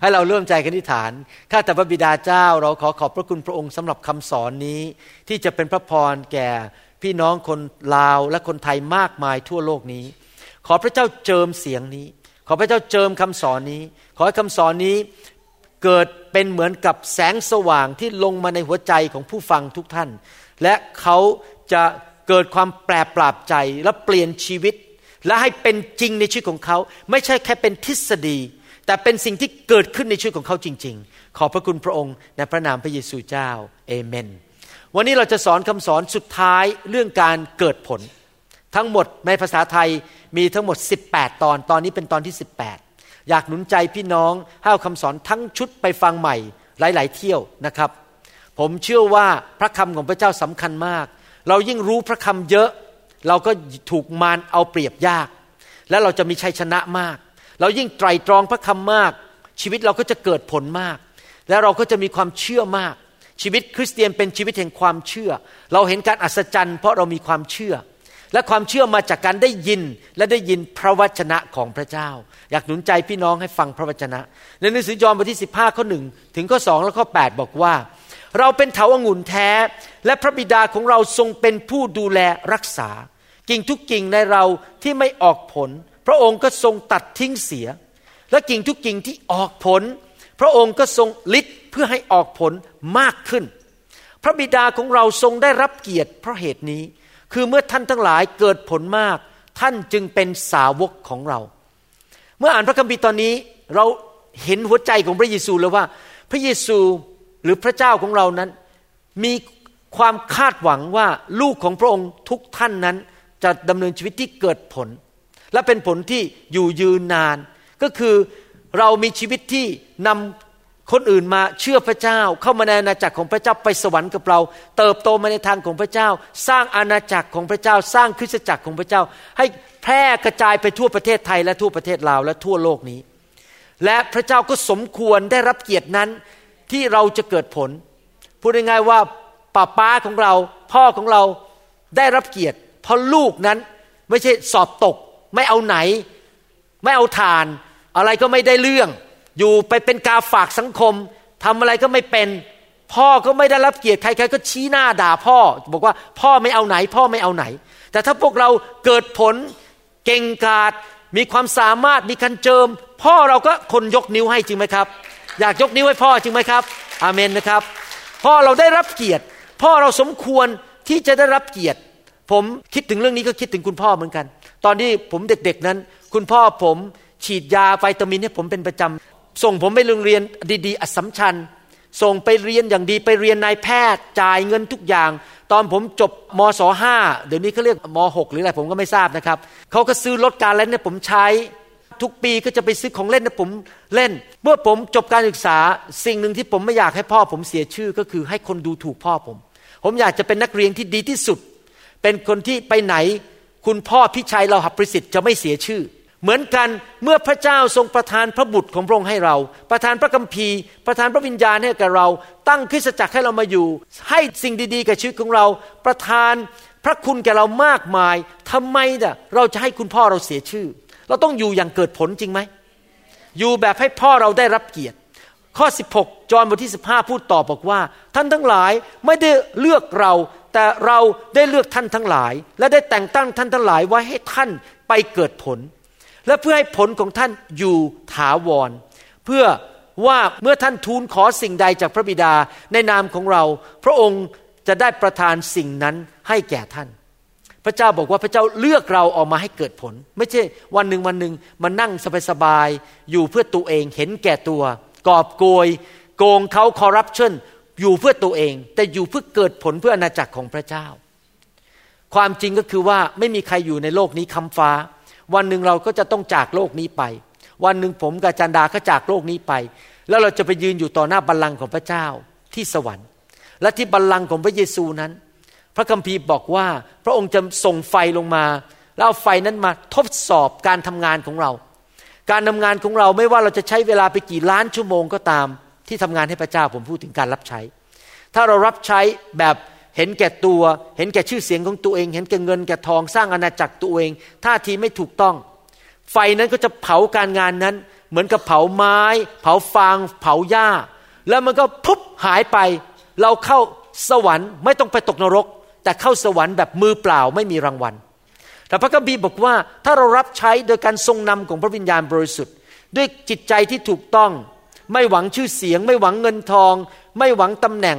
ให้เราเริ่มใจกันที่ฐาน ข้าแต่พระบิดาเจ้า เราขอขอบพระคุณพระองค์สำหรับคำสอนนี้ ที่จะเป็นพระพรแก่พี่น้องคนลาวและคนไทยมากมายทั่วโลกนี้ ขอพระเจ้าเจิมเสียงนี้ ขอพระเจ้าเจิมคำสอนนี้ ขอให้คำสอนนี้เกิดเป็นเหมือนกับแสงสว่างที่ลงมาในหัวใจของผู้ฟังทุกท่าน และเขาจะเกิดความแปรปราบใจและเปลี่ยนชีวิต และให้เป็นจริงในชีวิตของเขา ไม่ใช่แค่เป็นทฤษฎี แต่เป็นสิ่งที่เกิดขึ้นในชีวิตของเขาจริง ๆ ขอบพระคุณพระองค์ในพระนามพระเยซูเจ้าเอเมน วันนี้เราจะสอนคำสอนสุดท้ายเรื่องการเกิดผล ทั้งหมดในภาษาไทยมีทั้งหมด 18 ตอน ตอนนี้เป็นตอนที่ 18 อยากหนุนใจพี่น้องให้เอาคำสอนทั้งชุดไปฟังใหม่ หลาย ๆ เที่ยวนะครับ ผมเชื่อว่าพระคำของพระเจ้าสำคัญมาก เรายิ่งรู้พระคำเยอะ เราก็ถูกมารเอาเปรียบยาก และเราจะมีชัยชนะมาก เรายิ่งไตรตรองพระคำมาก ชีวิตเราก็จะเกิดผลมาก และเราก็จะมีความเชื่อมาก ชีวิตคริสเตียนเป็นชีวิตแห่งความเชื่อ เราเห็นการอัศจรรย์เพราะเรามีความเชื่อ และความเชื่อมาจากการได้ยินและได้ยินพระวจนะของพระเจ้า อยากหนุนใจพี่น้องให้ฟังพระวจนะ ในหนังสือยอห์นบทที่ 15ข้อหนึ่งถึงข้อสองและข้อ 8 บอกว่า เราเป็นเถาอางุ่นแท้ และพระบิดาของเราทรงเป็นผู้ดูแลรักษา กิ่งทุกกิ่งในเราที่ไม่ออกผล พระองค์ก็ทรงตัดทิ้งเสีย และกิ่งทุกกิ่งที่ออกผล พระองค์ก็ทรงฤทธิ์เพื่อให้ออกผลมากขึ้น พระบิดาของเราทรงได้รับเกียรติเพราะเหตุนี้ คือเมื่อท่านทั้งหลายเกิดผลมาก ท่านจึงเป็นสาวกของเรา เมื่ออ่านพระคัมภีร์ตอนนี้เราเห็นหัวใจของพระเยซูแล้วว่า พระเยซูหรือพระเจ้าของเรานั้น มีความคาดหวังว่าลูกของพระองค์ทุกท่านนั้นจะดำเนินชีวิตที่เกิดผล และเป็นผลที่อยู่ยืนนาน ก็คือเรามีชีวิตที่นำคนอื่นมาเชื่อพระเจ้า เข้ามาในอาณาจักรของพระเจ้าไปสวรรค์กับเรา เติบโตมาในทางของพระเจ้า สร้างอาณาจักรของพระเจ้า สร้างคริสตจักรของพระเจ้า ให้แพร่กระจายไปทั่วประเทศไทยและทั่วประเทศลาวและทั่วโลกนี้ และพระเจ้าก็สมควรได้รับเกียรตินั้นที่เราจะเกิดผลพูดง่ายๆว่าป้าป้าของเรา พ่อของเราได้รับเกียรติเพราะลูกนั้นไม่ใช่สอบตก ไม่เอาไหน ไม่เอาทาน อะไรก็ไม่ได้เรื่อง อยู่ไปเป็นกาฝากสังคมทำอะไรก็ไม่เป็น พ่อก็ไม่ได้รับเกียรติใครๆก็ชี้หน้าด่าพ่อ บอกว่าพ่อไม่เอาไหน พ่อไม่เอาไหน แต่ถ้าพวกเราเกิดผลเก่งกาจมีความสามารถมีการเจิม พ่อเราก็คนยกนิ้วให้จริงไหมครับ อยากยกนิ้วให้พ่อจริงไหมครับ อาเมนนะครับ พ่อเราได้รับเกียรติ พ่อเราสมควรที่จะได้รับเกียรติ ผมคิดถึงเรื่องนี้ก็คิดถึงคุณพ่อเหมือนกัน ตอนที่ผมเด็กๆนั้น คุณพ่อผมฉีดยาไวิตามินให้ผมเป็นประจำส่งผมไปโรงเรียนดีๆอัสมชัญส่งไปเรียนอย่างดีไปเรียนนายแพทย์จ่ายเงินทุกอย่าง ตอนผมจบมศห้าเดี๋ยวนี้เขาเรียกมหกหรืออะไรผมก็ไม่ทราบนะครับเขาก็ซื้อรถการเล่นให้ผมใช้ทุกปีก็จะไปซื้อของเล่นให้ผมเล่น เมื่อผมจบการศึกษาสิ่งหนึ่งที่ผมไม่อยากให้พ่อผมเสียชื่อก็คือให้คนดูถูกพ่อผม ผมอยากจะเป็นนักเรียนที่ดีที่สุด เป็นคนที่ไปไหน คุณพ่อพิชัยเราหับประสิทธิ์จะไม่เสียชื่อ เหมือนกันเมื่อพระเจ้าทรงประทานพระบุตรของพระองค์ให้เรา ประทานพระคัมภีร์ ประทานพระวิญญาณให้กับเรา ตั้งคริสตจักรให้เรามาอยู่ ให้สิ่งดีๆกับชีวิตของเรา ประทานพระคุณแก่เรามากมายทำไมน่ะเราจะให้คุณพ่อเราเสียชื่อ เราต้องอยู่อย่างเกิดผลจริงไหมอยู่แบบให้พ่อเราได้รับเกียรติข้อ 16 จอห์นบทที่ 15 พูดต่อบอกว่า ท่านทั้งหลายไม่ได้เลือกเรา แต่เราได้เลือกท่านทั้งหลาย และได้แต่งตั้งท่านทั้งหลายไว้ให้ท่านไปเกิดผล และเพื่อให้ผลของท่านอยู่ถาวร เพื่อว่าเมื่อท่านทูลขอสิ่งใดจากพระบิดาในนามของเรา พระองค์จะได้ประทานสิ่งนั้นให้แก่ท่าน พระเจ้าบอกว่าพระเจ้าเลือกเราออกมาให้เกิดผล ไม่ใช่วันหนึ่งวันหนึ่งมานั่งสบายๆอยู่เพื่อตัวเองเห็นแก่ตัว กอบโกย โกงเขาคอร์รัปชัน อยู่เพื่อตัวเอง แต่อยู่เพื่อเกิดผลเพื่ออาณาจักรของพระเจ้า ความจริงก็คือว่าไม่มีใครอยู่ในโลกนี้คำฟ้า วันหนึ่งเราก็จะต้องจากโลกนี้ไป วันหนึ่งผมกับจันดาก็จากโลกนี้ไป แล้วเราจะไปยืนอยู่ต่อหน้าบัลลังก์ของพระเจ้าที่สวรรค์ และที่บัลลังก์ของพระเยซูนั้น พระคัมภีร์บอกว่าพระองค์จะส่งไฟลงมา แล้วเอาไฟนั้นมาทดสอบการทำงานของเรา การทำงานของเราไม่ว่าเราจะใช้เวลาไปกี่ล้านชั่วโมงก็ตาม ที่ทำงานให้พระเจ้าผมพูดถึงการรับใช้ ถ้าเรารับใช้แบบเห็นแก่ตัว เห็นแก่ชื่อเสียงของตัวเอง เห็นแก่เงินแก่ทองสร้างอาณาจักรตัวเองท่าทีไม่ถูกต้อง ไฟนั้นก็จะเผาการงานนั้น เหมือนกับเผาไม้ เผาฟาง เผาหญ้า แล้วมันก็พุบหายไป เราเข้าสวรรค์ไม่ต้องไปตกนรก แต่เข้าสวรรค์แบบมือเปล่าไม่มีรางวัลแต่พระคัมภีร์บอกว่าถ้าเรารับใช้โดยการทรงนำของพระวิญญาณบริสุทธิ์ ด้วยจิตใจที่ถูกต้อง ไม่หวังชื่อเสียง ไม่หวังเงินทอง ไม่หวังตำแหน่ง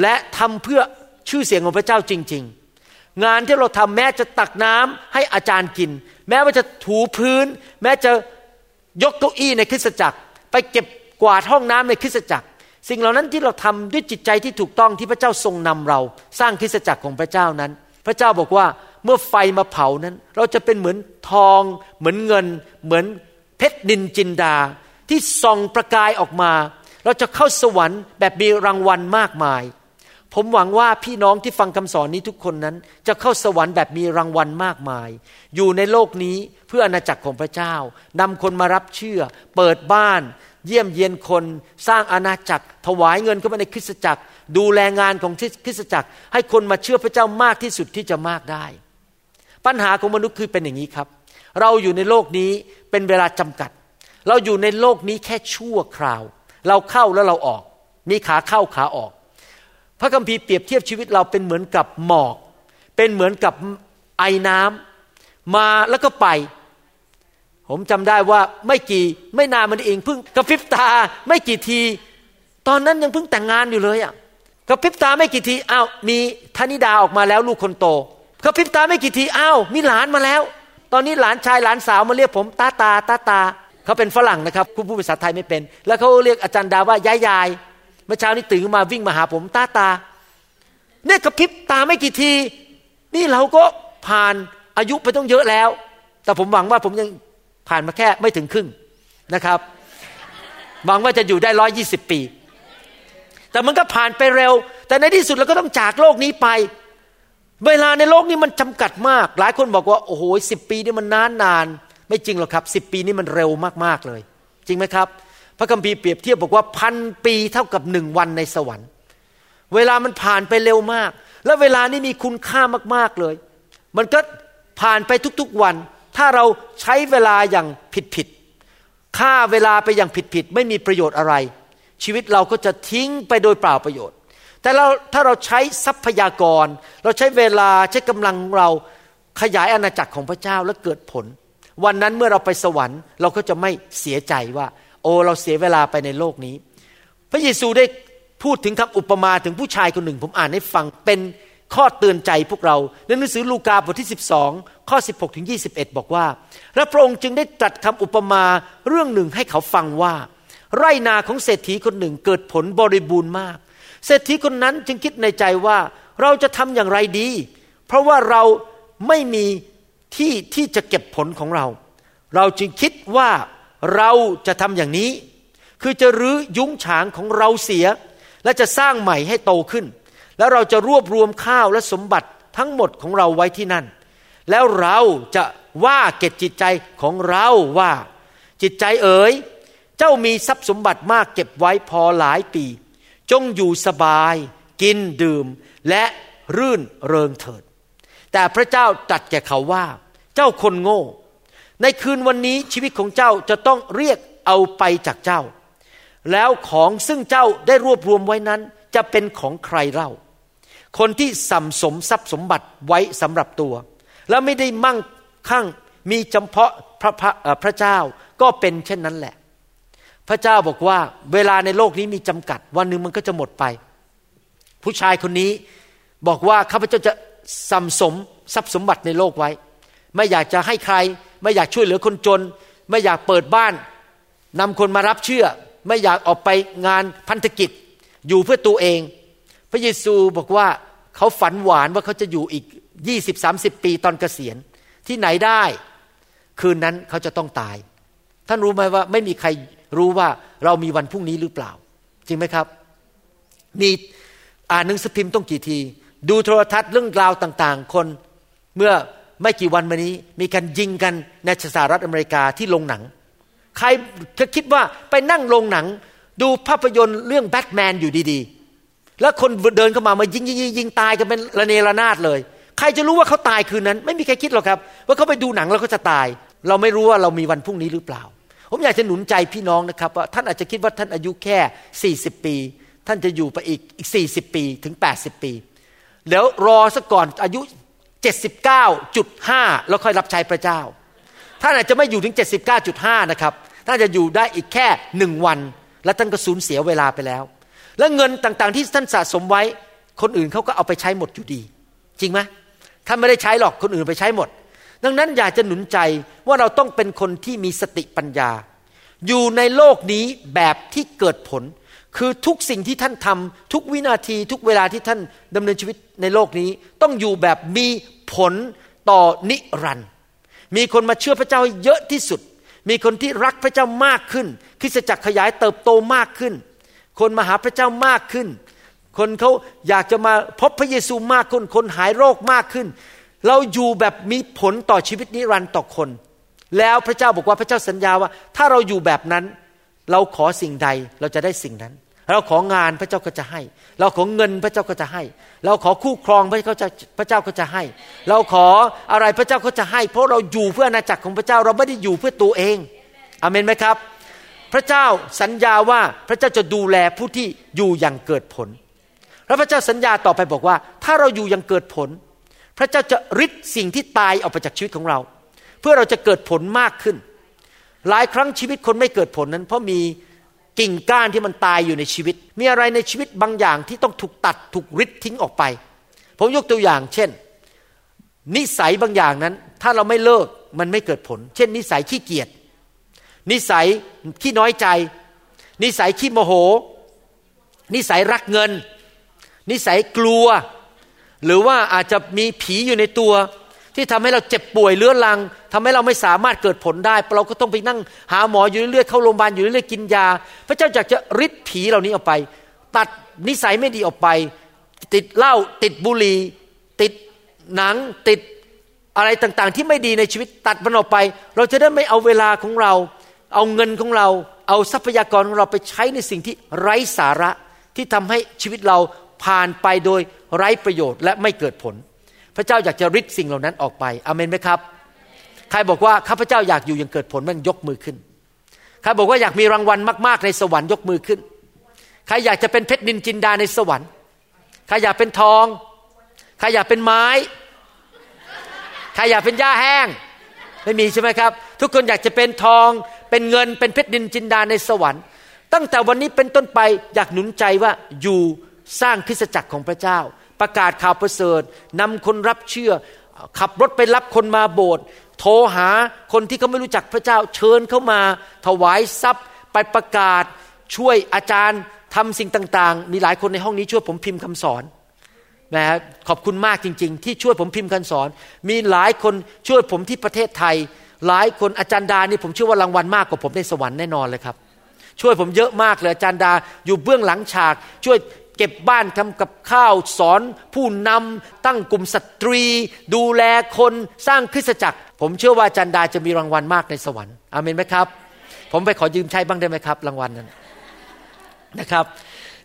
และทำเพื่อชื่อเสียงของพระเจ้าจริง ๆ งานที่เราทำแม้จะตักน้ำให้อาจารย์กิน แม้ว่าจะถูพื้น แม้จะยกเก้าอี้ในคริสตจักร ไปเก็บกวาดห้องน้ำในคริสตจักร สิ่งเหล่านั้นที่เราทำด้วยจิตใจที่ถูกต้องที่พระเจ้าทรงนำเรา สร้างคริสตจักรของพระเจ้านั้น พระเจ้าบอกว่าเมื่อไฟมาเผานั้น เราจะเป็นเหมือนทอง เหมือนเงิน เหมือนเพชรดินจินดา ที่ส่องประกายออกมา เราจะเข้าสวรรค์แบบมีรางวัลมากมาย ผมหวังว่าพี่น้องที่ฟังคำสอนนี้ทุกคนนั้น จะเข้าสวรรค์แบบมีรางวัลมากมาย อยู่ในโลกนี้เพื่ออณาจักรของพระเจ้านำคนมารับเชื่อ เปิดบ้าน เยี่ยมเยียนคนสร้างอาณาจักร ถวายเงินเข้ามาในคริสตจักร ดูแลงานของคริสตจักร ให้คนมาเชื่อพระเจ้ามากที่สุดที่จะมากได้ ปัญหาของมนุษย์คือเป็นอย่างนี้ครับ เราอยู่ในโลกนี้เป็นเวลาจำกัด เราอยู่ในโลกนี้แค่ชั่วคราว เราเข้าแล้วเราออก มีขาเข้าขาออก พระคัมภีร์เปรียบเทียบชีวิตเราเป็นเหมือนกับหมอก เป็นเหมือนกับไอน้ำมาแล้วก็ไป ผมจำได้ว่าไม่กี่ไม่นานมันเองเพิ่งกระพริบตาไม่กี่ที ตอนนั้นยังเพิ่งแต่งงานอยู่เลยอะกระพริบตาไม่กี่ทีอ้าวมีธนิดาออกมาแล้วลูกคนโตกระพริบตาไม่กี่ทีอ้าวมีหลานมาแล้ว ตอนนี้หลานชายหลานสาวมาเรียกผมตาตาตาตา เขาเป็นฝรั่งนะครับคุณผู้ภาษาไทยไม่เป็น แล้วเขาเรียกอาจารย์ดาว่ายายยายเมื่อเช้านี้ตื่นมาวิ่งมาหาผมตาตา เนี่ยกระพริบตาไม่กี่ที นี่เราก็ผ่านอายุไปต้องเยอะแล้ว แต่ผมหวังว่าผมยังผ่านมาแค่ไม่ถึงครึ่งนะครับหวังว่าจะอยู่ได้ร้อยี่สิบปี แต่มันก็ผ่านไปเร็ว แต่ในที่สุดเราก็ต้องจากโลกนี้ไป เวลาในโลกนี้มันจำกัดมาก หลายคนบอกว่า โอ้โหสิบปีนี่มันนานนาน ไม่จริงหรอกครับสิบปีนี่มันเร็วมากๆเลย จริงไหมครับ พระคัมภีร์เปรียบเทียบบอกว่าพันปีเท่ากับหนึ่งวันในสวรรค์ เวลามันผ่านไปเร็วมาก และเวลานี้มีคุณค่ามากๆเลย มันก็ผ่านไปทุกๆวัน ถ้าเราใช้เวลาอย่างผิดๆค่าเวลาไปอย่างผิดๆไม่มีประโยชน์อะไร ชีวิตเราก็จะทิ้งไปโดยเปล่าประโยชน์ แต่เราถ้าเราใช้ทรัพยากร เราใช้เวลาใช้กำลังเราขยายอาณาจักรของพระเจ้าและเกิดผล วันนั้นเมื่อเราไปสวรรค์ เราก็จะไม่เสียใจว่า โอ้เราเสียเวลาไปในโลกนี้ พระเยซูได้พูดถึงคำอุปมาถึงผู้ชายคนหนึ่ง ผมอ่านให้ฟังเป็นข้อเตือนใจพวกเราในหนังสือลูกาบทที่ 12 ข้อ 16ถึง21 บอกว่า และพระองค์จึงได้ตรัสคำอุปมาเรื่องหนึ่งให้เขาฟังว่า ไรนาของเศรษฐีคนหนึ่งเกิดผลบริบูรณ์มาก เศรษฐีคนนั้นจึงคิดในใจว่าเราจะทำอย่างไรดี เพราะว่าเราไม่มี ที่ที่จะเก็บผลของเรา เราจึงคิดว่าเราจะทำอย่างนี้ คือจะรื้อยุ้งฉางของเราเสีย และจะสร้างใหม่ให้โตขึ้น แล้วเราจะรวบรวมข้าวและสมบัติทั้งหมดของเราไว้ที่นั่น แล้วเราจะว่าเก็บจิตใจของเราว่า จิตใจเอ๋ยเจ้ามีทรัพย์สมบัติมากเก็บไว้พอหลายปี จงอยู่สบาย กินดื่ม และรื่นเริงเถิด แต่พระเจ้าตรัสแก่เขาว่า เจ้าคนโง่ ในคืนวันนี้ชีวิตของเจ้าจะต้องเรียกเอาไปจากเจ้า แล้วของซึ่งเจ้าได้รวบรวมไว้นั้น จะเป็นของใครเล่า คนที่สัมสมทรัพย์สมบัติไว้สำหรับตัว แล้วไม่ได้มั่งคั่งมีจำเพาะพระพระพระเจ้าก็เป็นเช่นนั้นแหละ พระเจ้าบอกว่าเวลาในโลกนี้มีจำกัด วันหนึ่งมันก็จะหมดไป ผู้ชายคนนี้บอกว่าข้าพเจ้าจะ สัมสมทรัพย์สมบัติในโลกไว้ ไม่อยากจะให้ใคร ไม่อยากช่วยเหลือคนจน ไม่อยากเปิดบ้านนำคนมารับเชื่อ ไม่อยากออกไปงานพันธกิจ อยู่เพื่อตัวเอง พระเยซูบอกว่าเขาฝันหวานว่าเขาจะอยู่อีกยี่สิบสามสิบปีตอนเกษียณที่ไหนได้ คืนนั้นเขาจะต้องตาย ท่านรู้ไหมว่าไม่มีใครรู้ว่าเรามีวันพรุ่งนี้หรือเปล่า จริงไหมครับ มีอ่านหนังสือพิมพ์ต้องกี่ที ดูโทรทัศน์เรื่องราวต่างๆ คนเมื่อไม่กี่วันมานี้ มีการยิงกันในสหรัฐอเมริกาที่โรงหนัง ใครจะคิดว่าไปนั่งโรงหนัง ดูภาพยนตร์เรื่องแบทแมนอยู่ดีๆ แล้วคนเดินเข้ามามายิงยิงยิงยงตายกันเป็นระเนระนาดเลย ใครจะรู้ว่าเขาตายคืนนั้น ไม่มีใครคิดหรอกครับ ว่าเขาไปดูหนังแล้วเขาจะตาย เราไม่รู้ว่าเรามีวันพรุ่งนี้หรือเปล่า ผมอยากจะหนุนใจพี่น้องนะครับว่าท่านอาจจะคิดว่าท่านอายุแค่ 40 ปี ท่านจะอยู่ไปอีกอีก 40 ปีถึง 80 ปี แล้วรอสักก่อนอายุ 79.5 แล้วค่อยรับใช้พระเจ้า ท่านอาจจะไม่อยู่ถึง 79.5 นะครับท่านจะอยู่ได้อีกแค่หนึ่งวัน และท่านก็สูญเสียเวลาไปแล้ว และเงินต่างๆ ที่ท่านสะสมไว้ คนอื่นเขาก็เอาไปใช้หมดอยู่ดี จริงไหมท่านไม่ได้ใช้หรอกคนอื่นไปใช้หมด ดังนั้นอยากจะหนุนใจว่าเราต้องเป็นคนที่มีสติปัญญา อยู่ในโลกนี้แบบที่เกิดผล คือทุกสิ่งที่ท่านทำทุกวินาทีทุกเวลาที่ท่านดำเนินชีวิตในโลกนี้ ต้องอยู่แบบมีผลต่อนิรันดร์มีคนมาเชื่อพระเจ้าเยอะที่สุด มีคนที่รักพระเจ้ามากขึ้นคริสตจักรขยายเติบโตมากขึ้น คนมาหาพระเจ้ามากขึ้น คนเขาอยากจะมาพบพระเยซูมากขึ้น คนหายโรคมากขึ้น เราอยู่แบบมีผลต่อชีวิตนิรันดร์ต่อคน แล้วพระเจ้าบอกว่าพระเจ้าสัญญาว่า ถ้าเราอยู่แบบนั้น เราขอสิ่งใดเราจะได้สิ่งนั้น เราของานพระเจ้าก็จะให้ เราขอเงินพระเจ้าก็จะให้ เราขอคู่ครองพระเจ้าจะพระเจ้าก็จะให้ เราขออะไรพระเจ้าก็จะให้ เพราะเราอยู่เพื่ออาณาจักรของพระเจ้าเราไม่ได้อยู่เพื่อตัวเองอเมนไหมครับ พระเจ้าสัญญาว่าพระเจ้าจะดูแลผู้ที่อยู่อย่างเกิดผล แล้วพระเจ้าสัญญาต่อไปบอกว่า ถ้าเราอยู่อย่างเกิดผล พระเจ้าจะริดสิ่งที่ตายออกไปจากชีวิตของเรา เพื่อเราจะเกิดผลมากขึ้น หลายครั้งชีวิตคนไม่เกิดผลนั้น เพราะมี กิ่งก้านที่มันตายอยู่ในชีวิต มีอะไรในชีวิตบางอย่างที่ต้องถูกตัดถูกริดทิ้งออกไป ผมยกตัวอย่าง เช่น นิสัยบางอย่างนั้น ถ้าเราไม่เลิกมันไม่เกิดผล เช่น นิสัยขี้เกียจนิสัยขี้น้อยใจ นิสัยขี้โมโห นิสัยรักเงิน นิสัยกลัว หรือว่าอาจจะมีผีอยู่ในตัว ที่ทำให้เราเจ็บป่วยเรื้อรังทำให้เราไม่สามารถเกิดผลได้ เราก็ต้องไปนั่งหาหมออยู่เรื่อยๆเข้าโรงพยาบาลอยู่เรื่อยๆกินยา พระเจ้าอยากจะริดผีเหล่านี้ออกไป ตัดนิสัยไม่ดีออกไป ติดเหล้าติดบุหรี่ติดหนังติดอะไรต่างๆ ที่ไม่ดีในชีวิตตัดมันออกไป เราจะได้ไม่เอาเวลาของเรา เอาเงินของเรา เอาทรัพยากรของเราไปใช้ในสิ่งที่ไร้สาระที่ทำให้ชีวิตเราผ่านไปโดยไร้ประโยชน์และไม่เกิดผล พระเจ้าอยากจะริดสิ่งเหล่านั้นออกไปอเมนไหมครับ ใครบอกว่าข้าพเจ้าอยากอยู่อย่างเกิดผลมันยกมือขึ้น ใครบอกว่าอยากมีรางวัลมากๆในสวรรค์ยกมือขึ้น ใครอยากจะเป็นเพชรนินจินดาในสวรรค์ ใครอยากเป็นทอง ใครอยากเป็นไม้ ใครอยากเป็นหญ้าแห้ง ไม่มีใช่ไหมครับ ทุกคนอยากจะเป็นทอง เป็นเงิน เป็นเพชรนินจินดาในสวรรค์ ตั้งแต่วันนี้เป็นต้นไปอยากหนุนใจว่าอยู่สร้างคริสตจักรของพระเจ้า ประกาศข่าวประเสริฐนำคนรับเชื่อ ขับรถไปรับคนมาโบสถ์โทรหาคนที่เขาไม่รู้จักพระเจ้าเชิญเข้ามา ถวายทรัพย์ไปประกาศช่วยอาจารย์ทำสิ่งต่างๆ มีหลายคนในห้องนี้ช่วยผมพิมพ์คำสอนนะขอบคุณมากจริง ๆ ที่ช่วยผมพิมพ์คำสอน มีหลายคนช่วยผมที่ประเทศไทย หลายคนอาจารย์ดานี่ผมเชื่อว่ารางวัลมากกว่าผมในสวรรค์แน่นอนเลยครับ ช่วยผมเยอะมากเลยอาจารย์ดาอยู่เบื้องหลังฉาก ช่วย เก็บบ้านทำกับข้าวสอน ผู้นำตั้งกลุ่มสตรี ดูแลคนสร้างคริสตจักร ผมเชื่อว่าจันดาจะมีรางวัลมากในสวรรค์อเมนไหมครับ ผมไปขอยืมใช้บ้างได้ไหมครับ รางวัลนั้นนะครับ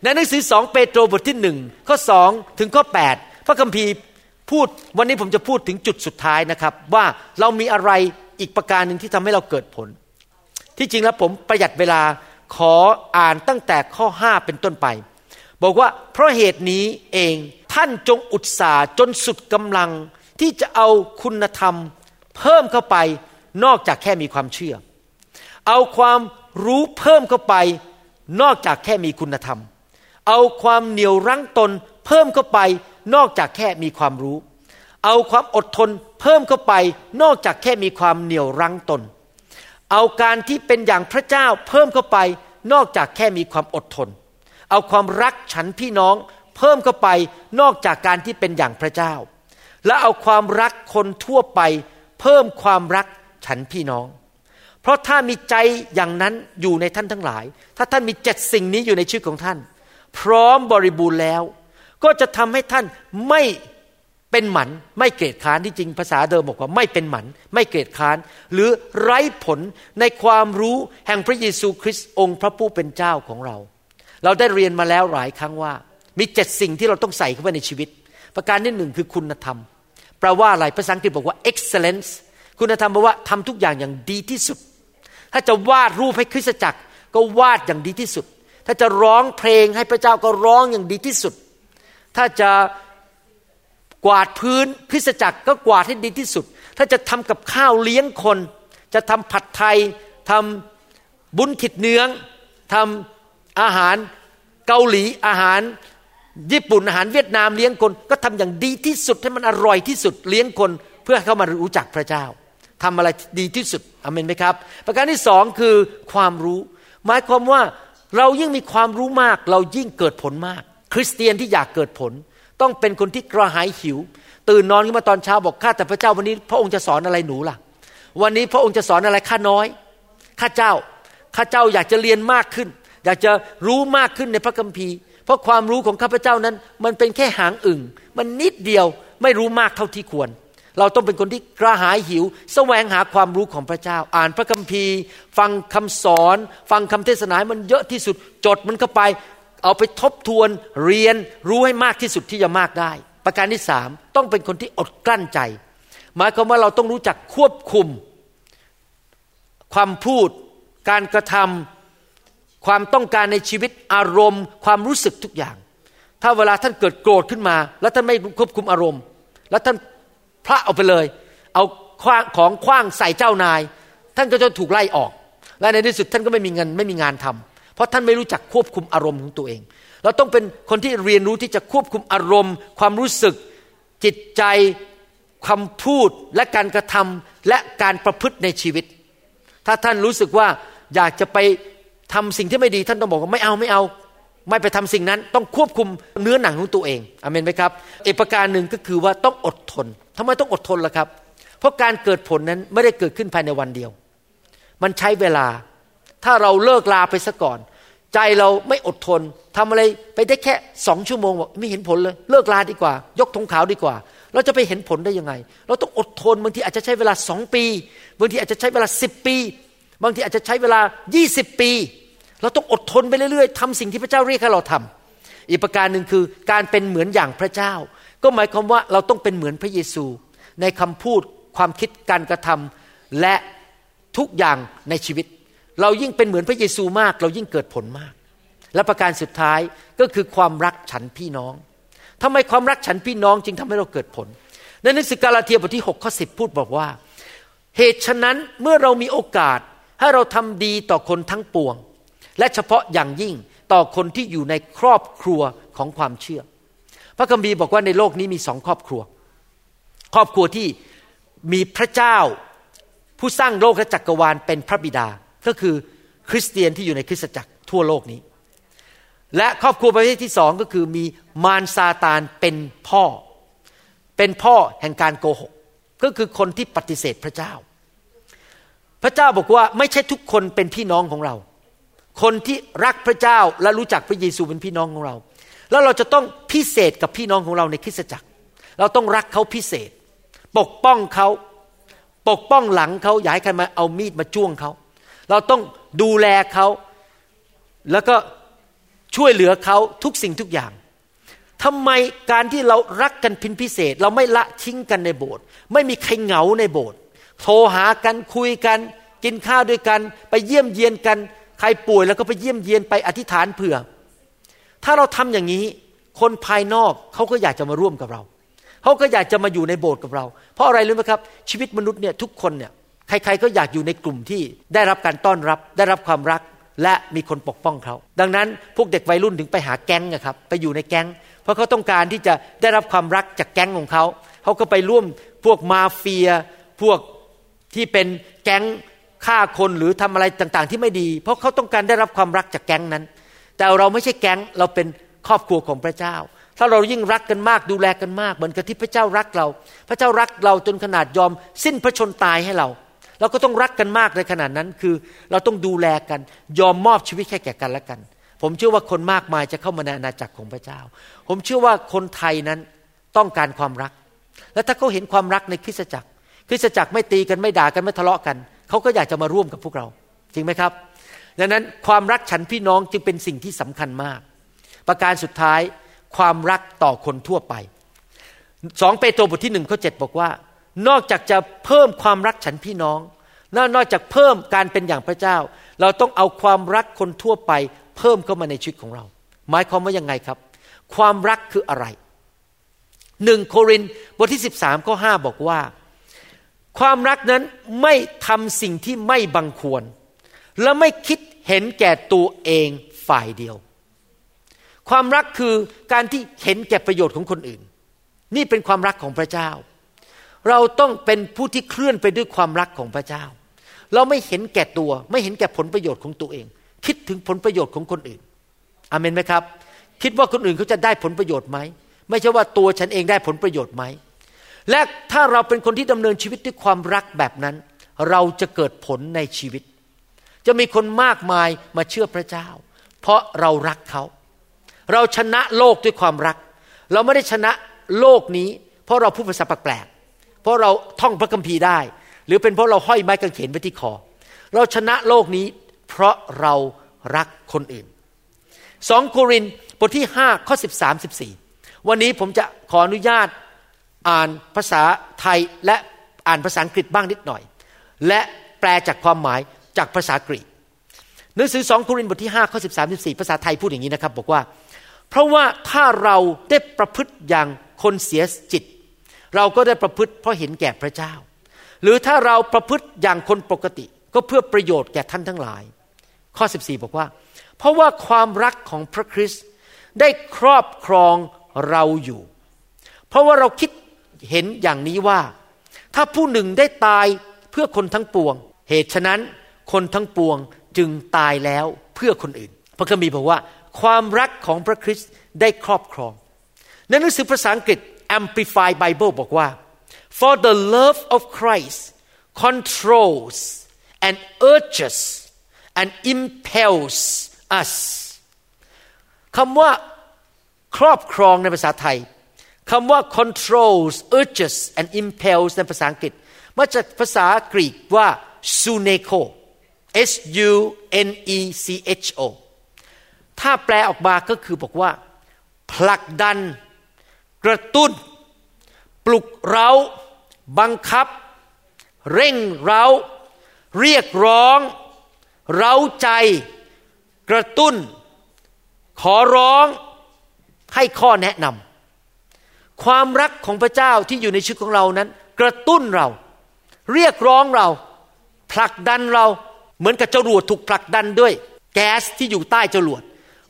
ในหนังสือสองเปโตรบทที่หนึ่งข้อสองถึงข้อแปดพระคัมภีร์พูดวันนี้ผมจะพูดถึงจุดสุดท้ายนะครับ ว่าเรามีอะไรอีกประการหนึ่งที่ทำให้เราเกิดผล ที่จริงแล้วผมประหยัดเวลาขออ่านตั้งแต่ข้อห้าเป็นต้นไป บอกว่าเพราะเหตุนี้เองท่านจงอุตสาห์จนสุดกำลังที่จะเอาคุณธรรม เพิ่มเข้าไปนอกจากแค่มีความเชื่อ เอาความรู้เพิ่มเข้าไป นอกจากแค่มีคุณธรรม เอาความเหนียวรั้งตนเพิ่มเข้าไป นอกจากแค่มีความรู้ เอาความอดทนเพิ่มเข้าไป นอกจากแค่มีความเหนียวรั้งตน เอาการที่เป็นอย่างพระเจ้าเพิ่มเข้าไป นอกจากแค่มีความอดทน เอาความรักฉันพี่น้องเพิ่มเข้าไปนอกจากการที่เป็นอย่างพระเจ้า และเอาความรักคนทั่วไป เพิ่มความรักฉันพี่น้อง เพราะถ้ามีใจอย่างนั้นอยู่ในท่านทั้งหลาย ถ้าท่านมีเจ็ดสิ่งนี้อยู่ในชีวิตของท่าน พร้อมบริบูรณ์แล้ว ก็จะทำให้ท่านไม่เป็นหมันไม่เกลียดค้านที่จริงภาษาเดิมบอกว่าไม่เป็นหมันไม่เกลียดค้าน หรือไร้ผลในความรู้แห่งพระเยซูคริสต์องค์พระผู้เป็นเจ้าของเรา เราได้เรียนมาแล้วหลายครั้งว่า มีเจ็ดสิ่งที่เราต้องใส่เข้าไปในชีวิต ประการที่หนึ่งคือคุณธรรมแปลว่าอะไรภาษาอังกฤษบอกว่า excellence คุณธรรมแปลว่าทำทุกอย่างอย่างดีที่สุด ถ้าจะวาดรูปให้คริสตจักร ก็วาดอย่างดีที่สุด ถ้าจะร้องเพลงให้พระเจ้าก็ร้องอย่างดีที่สุด ถ้าจะกวาดพื้นคริสตจักรก็กวาดให้ดีที่สุด ถ้าจะทำกับข้าวเลี้ยงคน จะทำผัดไทยทำบุญขิดเนื้องทำ อาหารเกาหลีอาหารญี่ปุ่นอาหารเวียดนามเลี้ยงคน ก็ทำอย่างดีที่สุดให้มันอร่อยที่สุดเลี้ยงคนเพื่อเข้ามารู้จักพระเจ้าทำอะไรดีที่สุดอเมนไหมครับ ประการที่สองคือความรู้ หมายความว่าเรายิ่งมีความรู้มาก เรายิ่งเกิดผลมาก คริสเตียนที่อยากเกิดผล ต้องเป็นคนที่กระหายหิว ตื่นนอนขึ้นมาตอนเช้าบอกข้าแต่พระเจ้าวันนี้ พระองค์จะสอนอะไรหนูล่ะ วันนี้พระองค์จะสอนอะไรข้าน้อยข้าเจ้าข้าเจ้าอยากจะเรียนมากขึ้น อยากจะรู้มากขึ้นในพระคัมภีร์ เพราะความรู้ของข้าพเจ้านั้น มันเป็นแค่หางอึ่ง มันนิดเดียวไม่รู้มากเท่าที่ควร เราต้องเป็นคนที่กระหายหิว แสวงหาความรู้ของพระเจ้า อ่านพระคัมภีร์ ฟังคำสอน ฟังคำเทศนามันเยอะที่สุดจดมันเข้าไป เอาไปทบทวนเรียนรู้ให้มากที่สุดที่จะมากได้ ประการที่สามต้องเป็นคนที่อดกลั้นใจ หมายความว่าเราต้องรู้จักควบคุมความพูดการกระทำ ความต้องการในชีวิตอารมณ์ ความรู้สึกทุกอย่าง ถ้าเวลาท่านเกิดโกรธขึ้นมา แล้วท่านไม่ควบคุมอารมณ์ แล้วท่านพระเอาไปเลย เอาของคว้างใส่เจ้านาย ท่านก็จะถูกไล่ออก และในที่สุดท่านก็ไม่มีเงินไม่มีงานทำเพราะท่านไม่รู้จักควบคุมอารมณ์ของตัวเอง เราต้องเป็นคนที่เรียนรู้ที่จะควบคุมอารมณ์ ความรู้สึก จิตใจคำพูดและการกระทำและการประพฤติในชีวิต ถ้าท่านรู้สึกว่าอยากจะไป ทำสิ่งที่ไม่ดีท่านต้องบอกว่าไม่เอาไม่เอา ไม่ไปทำสิ่งนั้น ต้องควบคุมเนื้อหนังของตัวเองอเมนไหมครับอีกประการหนึ่งก็คือว่าต้องอดทนทำไมต้องอดทนล่ะครับ เพราะการเกิดผลนั้นไม่ได้เกิดขึ้นภายในวันเดียว มันใช้เวลา ถ้าเราเลิกลาไปซะก่อน ใจเราไม่อดทนทำอะไรไปได้แค่สองชั่วโมงบอกไม่เห็นผลเลย เลิกลาดีกว่า ยกธงขาวดีกว่าเราจะไปเห็นผลได้ยังไง เราต้องอดทนบางทีอาจจะใช้เวลาสองปี บางทีอาจจะใช้เวลาสิบปี บางทีอาจจะใช้เวลายี่สิบปี เราต้องอดทนไปเรื่อยๆทำสิ่งที่พระเจ้าเรียกให้เราทำอีกประการหนึ่งคือการเป็นเหมือนอย่างพระเจ้า ก็หมายความว่าเราต้องเป็นเหมือนพระเยซู ในคำพูดความคิดการกระทำและทุกอย่างในชีวิต เรายิ่งเป็นเหมือนพระเยซูมาก เรายิ่งเกิดผลมาก และประการสุดท้ายก็คือความรักฉันพี่น้องทำไมความรักฉันพี่น้องจึงทำให้เราเกิดผล ในหนังสือกาลาเทียบทที่6ข้อ10 พูดบอกว่า เหตุฉะนั้นเมื่อเรามีโอกาสให้เราทำดีต่อคนทั้งปวง และเฉพาะอย่างยิ่งต่อคนที่อยู่ในครอบครัวของความเชื่อ พระคัมภีร์บอกว่าในโลกนี้มีสองครอบครัว ครอบครัวที่มีพระเจ้า ผู้สร้างโลกและจักรวาลเป็นพระบิดา ก็คือคริสเตียนที่อยู่ในคริสตจักรทั่วโลกนี้ และครอบครัวประเภทที่สองก็คือมีมารซาตานเป็นพ่อ เป็นพ่อแห่งการโกหก ก็คือคนที่ปฏิเสธพระเจ้า พระเจ้าบอกว่าไม่ใช่ทุกคนเป็นพี่น้องของเรา คนที่รักพระเจ้าและรู้จักพระเยซูเป็นพี่น้องของเรา แล้วเราจะต้องพิเศษกับพี่น้องของเราในคริสตจักร เราต้องรักเขาพิเศษ ปกป้องเขาปกป้องหลังเขาอย่าให้ใครมาเอามีดมาจ้วงเขา เราต้องดูแลเขาแล้วก็ช่วยเหลือเขาทุกสิ่งทุกอย่างทำไมการที่เรารักกันพินพิเศษ เราไม่ละทิ้งกันในโบสถ์ไม่มีใครเหงาในโบสถ์โทรหากันคุยกัน กินข้าวด้วยกัน ไปเยี่ยมเยียนกัน ใครป่วยแล้วก็ไปเยี่ยมเยียนไปอธิษฐานเผื่อ ถ้าเราทำอย่างนี้ คนภายนอกเขาก็อยากจะมาร่วมกับเราเขาก็อยากจะมาอยู่ในโบสถ์กับเรา เพราะอะไรรู้ไหมครับ ชีวิตมนุษย์เนี่ยทุกคนเนี่ยใครๆก็อยากอยู่ในกลุ่มที่ได้รับการต้อนรับ ได้รับความรักและมีคนปกป้องเขา ดังนั้นพวกเด็กวัยรุ่นถึงไปหาแก๊งนะครับไปอยู่ในแก๊ง เพราะเขาต้องการที่จะได้รับความรักจากแก๊งของเขาเขาก็ไปร่วมพวกมาเฟีย พวกที่เป็นแก๊ง ฆ่าคนหรือทำอะไรต่างๆ ที่ไม่ดี เพราะเขาต้องการได้รับความรักจากแก๊งนั้น แต่เราไม่ใช่แก๊งเราเป็นครอบครัวของพระเจ้า ถ้าเรายิ่งรักกันมากดูแลกันมาก เหมือนกับที่พระเจ้ารักเรา พระเจ้ารักเราจนขนาดยอม สิ้นพระชนตายให้เรา เราก็ต้องรักกันมากในขนาดนั้นคือ เราต้องดูแลกัน ยอมมอบชีวิตแค่แก่กันและกัน ผมเชื่อว่าคนมากมายจะเข้ามาในอาณาจักรของพระเจ้า ผมเชื่อว่าคนไทยนั้นต้องการความรัก และถ้าเขาเห็นความรักในคริสตจักรคริสตจักรไม่ตีกันไม่ด่ากันไม่ทะเลาะกัน เขาก็อยากจะมาร่วมกับพวกเรา จริงไหมครับ ดังนั้นความรักฉันพี่น้องจึงเป็นสิ่งที่สำคัญมาก ประการสุดท้ายความรักต่อคนทั่วไปสองเปโตรบทที่หนึ่งข้อเจ็ดบอกว่า นอกจากจะเพิ่มความรักฉันพี่น้องนอกจากเพิ่มการเป็นอย่างพระเจ้า เราต้องเอาความรักคนทั่วไป เพิ่มเข้ามาในชีวิตของเรา หมายความว่ายังไงครับ ความรักคืออะไรหนึ่งโครินบทที่สิบสามข้อห้าบอกว่า ความรักนั้นไม่ทำสิ่งที่ไม่บังควร และไม่คิดเห็นแก่ตัวเองฝ่ายเดียว ความรักคือการที่เห็นแก่ประโยชน์ของคนอื่น นี่เป็นความรักของพระเจ้า เราต้องเป็นผู้ที่เคลื่อนไปด้วยความรักของพระเจ้า เราไม่เห็นแก่ตัว ไม่เห็นแก่ผลประโยชน์ของตัวเอง คิดถึงผลประโยชน์ของคนอื่นอเมนไหมครับ คิดว่าคนอื่นเขาจะได้ผลประโยชน์ไหมไม่ใช่ว่าตัวฉันเองได้ผลประโยชน์ไหม และถ้าเราเป็นคนที่ดำเนินชีวิตด้วยความรักแบบนั้น เราจะเกิดผลในชีวิต จะมีคนมากมายมาเชื่อพระเจ้า เพราะเรารักเขา เราชนะโลกด้วยความรัก เราไม่ได้ชนะโลกนี้ เพราะเราพูดภาษาแปลกๆเพราะเราท่องพระคัมภีร์ได้ หรือเป็นเพราะเราห้อยไม้กางเขนไว้ที่คอ เราชนะโลกนี้ เพราะเรารักคนอื่นสองโครินบทที่5ข้อ13 14 วันนี้ผมจะขออนุญาต อ่านภาษาไทยและอ่านภาษาอังกฤษบ้างนิดหน่อย และแปลจากความหมายจากภาษากรีกหนังสือสองโครินธ์บทที่5ข้อ13 14ภาษาไทยพูดอย่างนี้นะครับ บอกว่า เพราะว่าถ้าเราได้ประพฤติอย่างคนเสียจิต เราก็ได้ประพฤติเพราะเห็นแก่พระเจ้า หรือถ้าเราประพฤติอย่างคนปกติ ก็เพื่อประโยชน์แก่ท่านทั้งหลาย ข้อ 14 บอกว่า เพราะว่าความรักของพระคริสต์ได้ครอบครองเราอยู่ เพราะว่าเราคิด เห็นอย่างนี้ว่า ถ้าผู้หนึ่งได้ตายเพื่อคนทั้งปวง เหตุฉะนั้นคนทั้งปวงจึงตายแล้วเพื่อคนอื่น พระคัมภีร์บอกว่า ความรักของพระคริสต์ได้ครอบครองในหนังสือภาษาอังกฤษ Amplified Bible บอกว่า for the love of Christ controls and urges and impels us คำว่าครอบครองในภาษาไทย คำว่า controls urges and impels ในภาษาอังกฤษ มาจากภาษากรีกว่า suneko s u n e c h o ถ้าแปลออกมาก็คือบอกว่า ผลักดัน กระตุ้น ปลุกเร้า บังคับ เร่งเร้า เรียกร้อง เร้าใจ กระตุ้น ขอร้องให้ข้อแนะนำ ความรักของพระเจ้าที่อยู่ในชีวิตของเรานั้น กระตุ้นเรา เรียกร้องเรา ผลักดันเราเหมือนกับจรวดถูกผลักดันด้วย แก๊สที่อยู่ใต้จรวด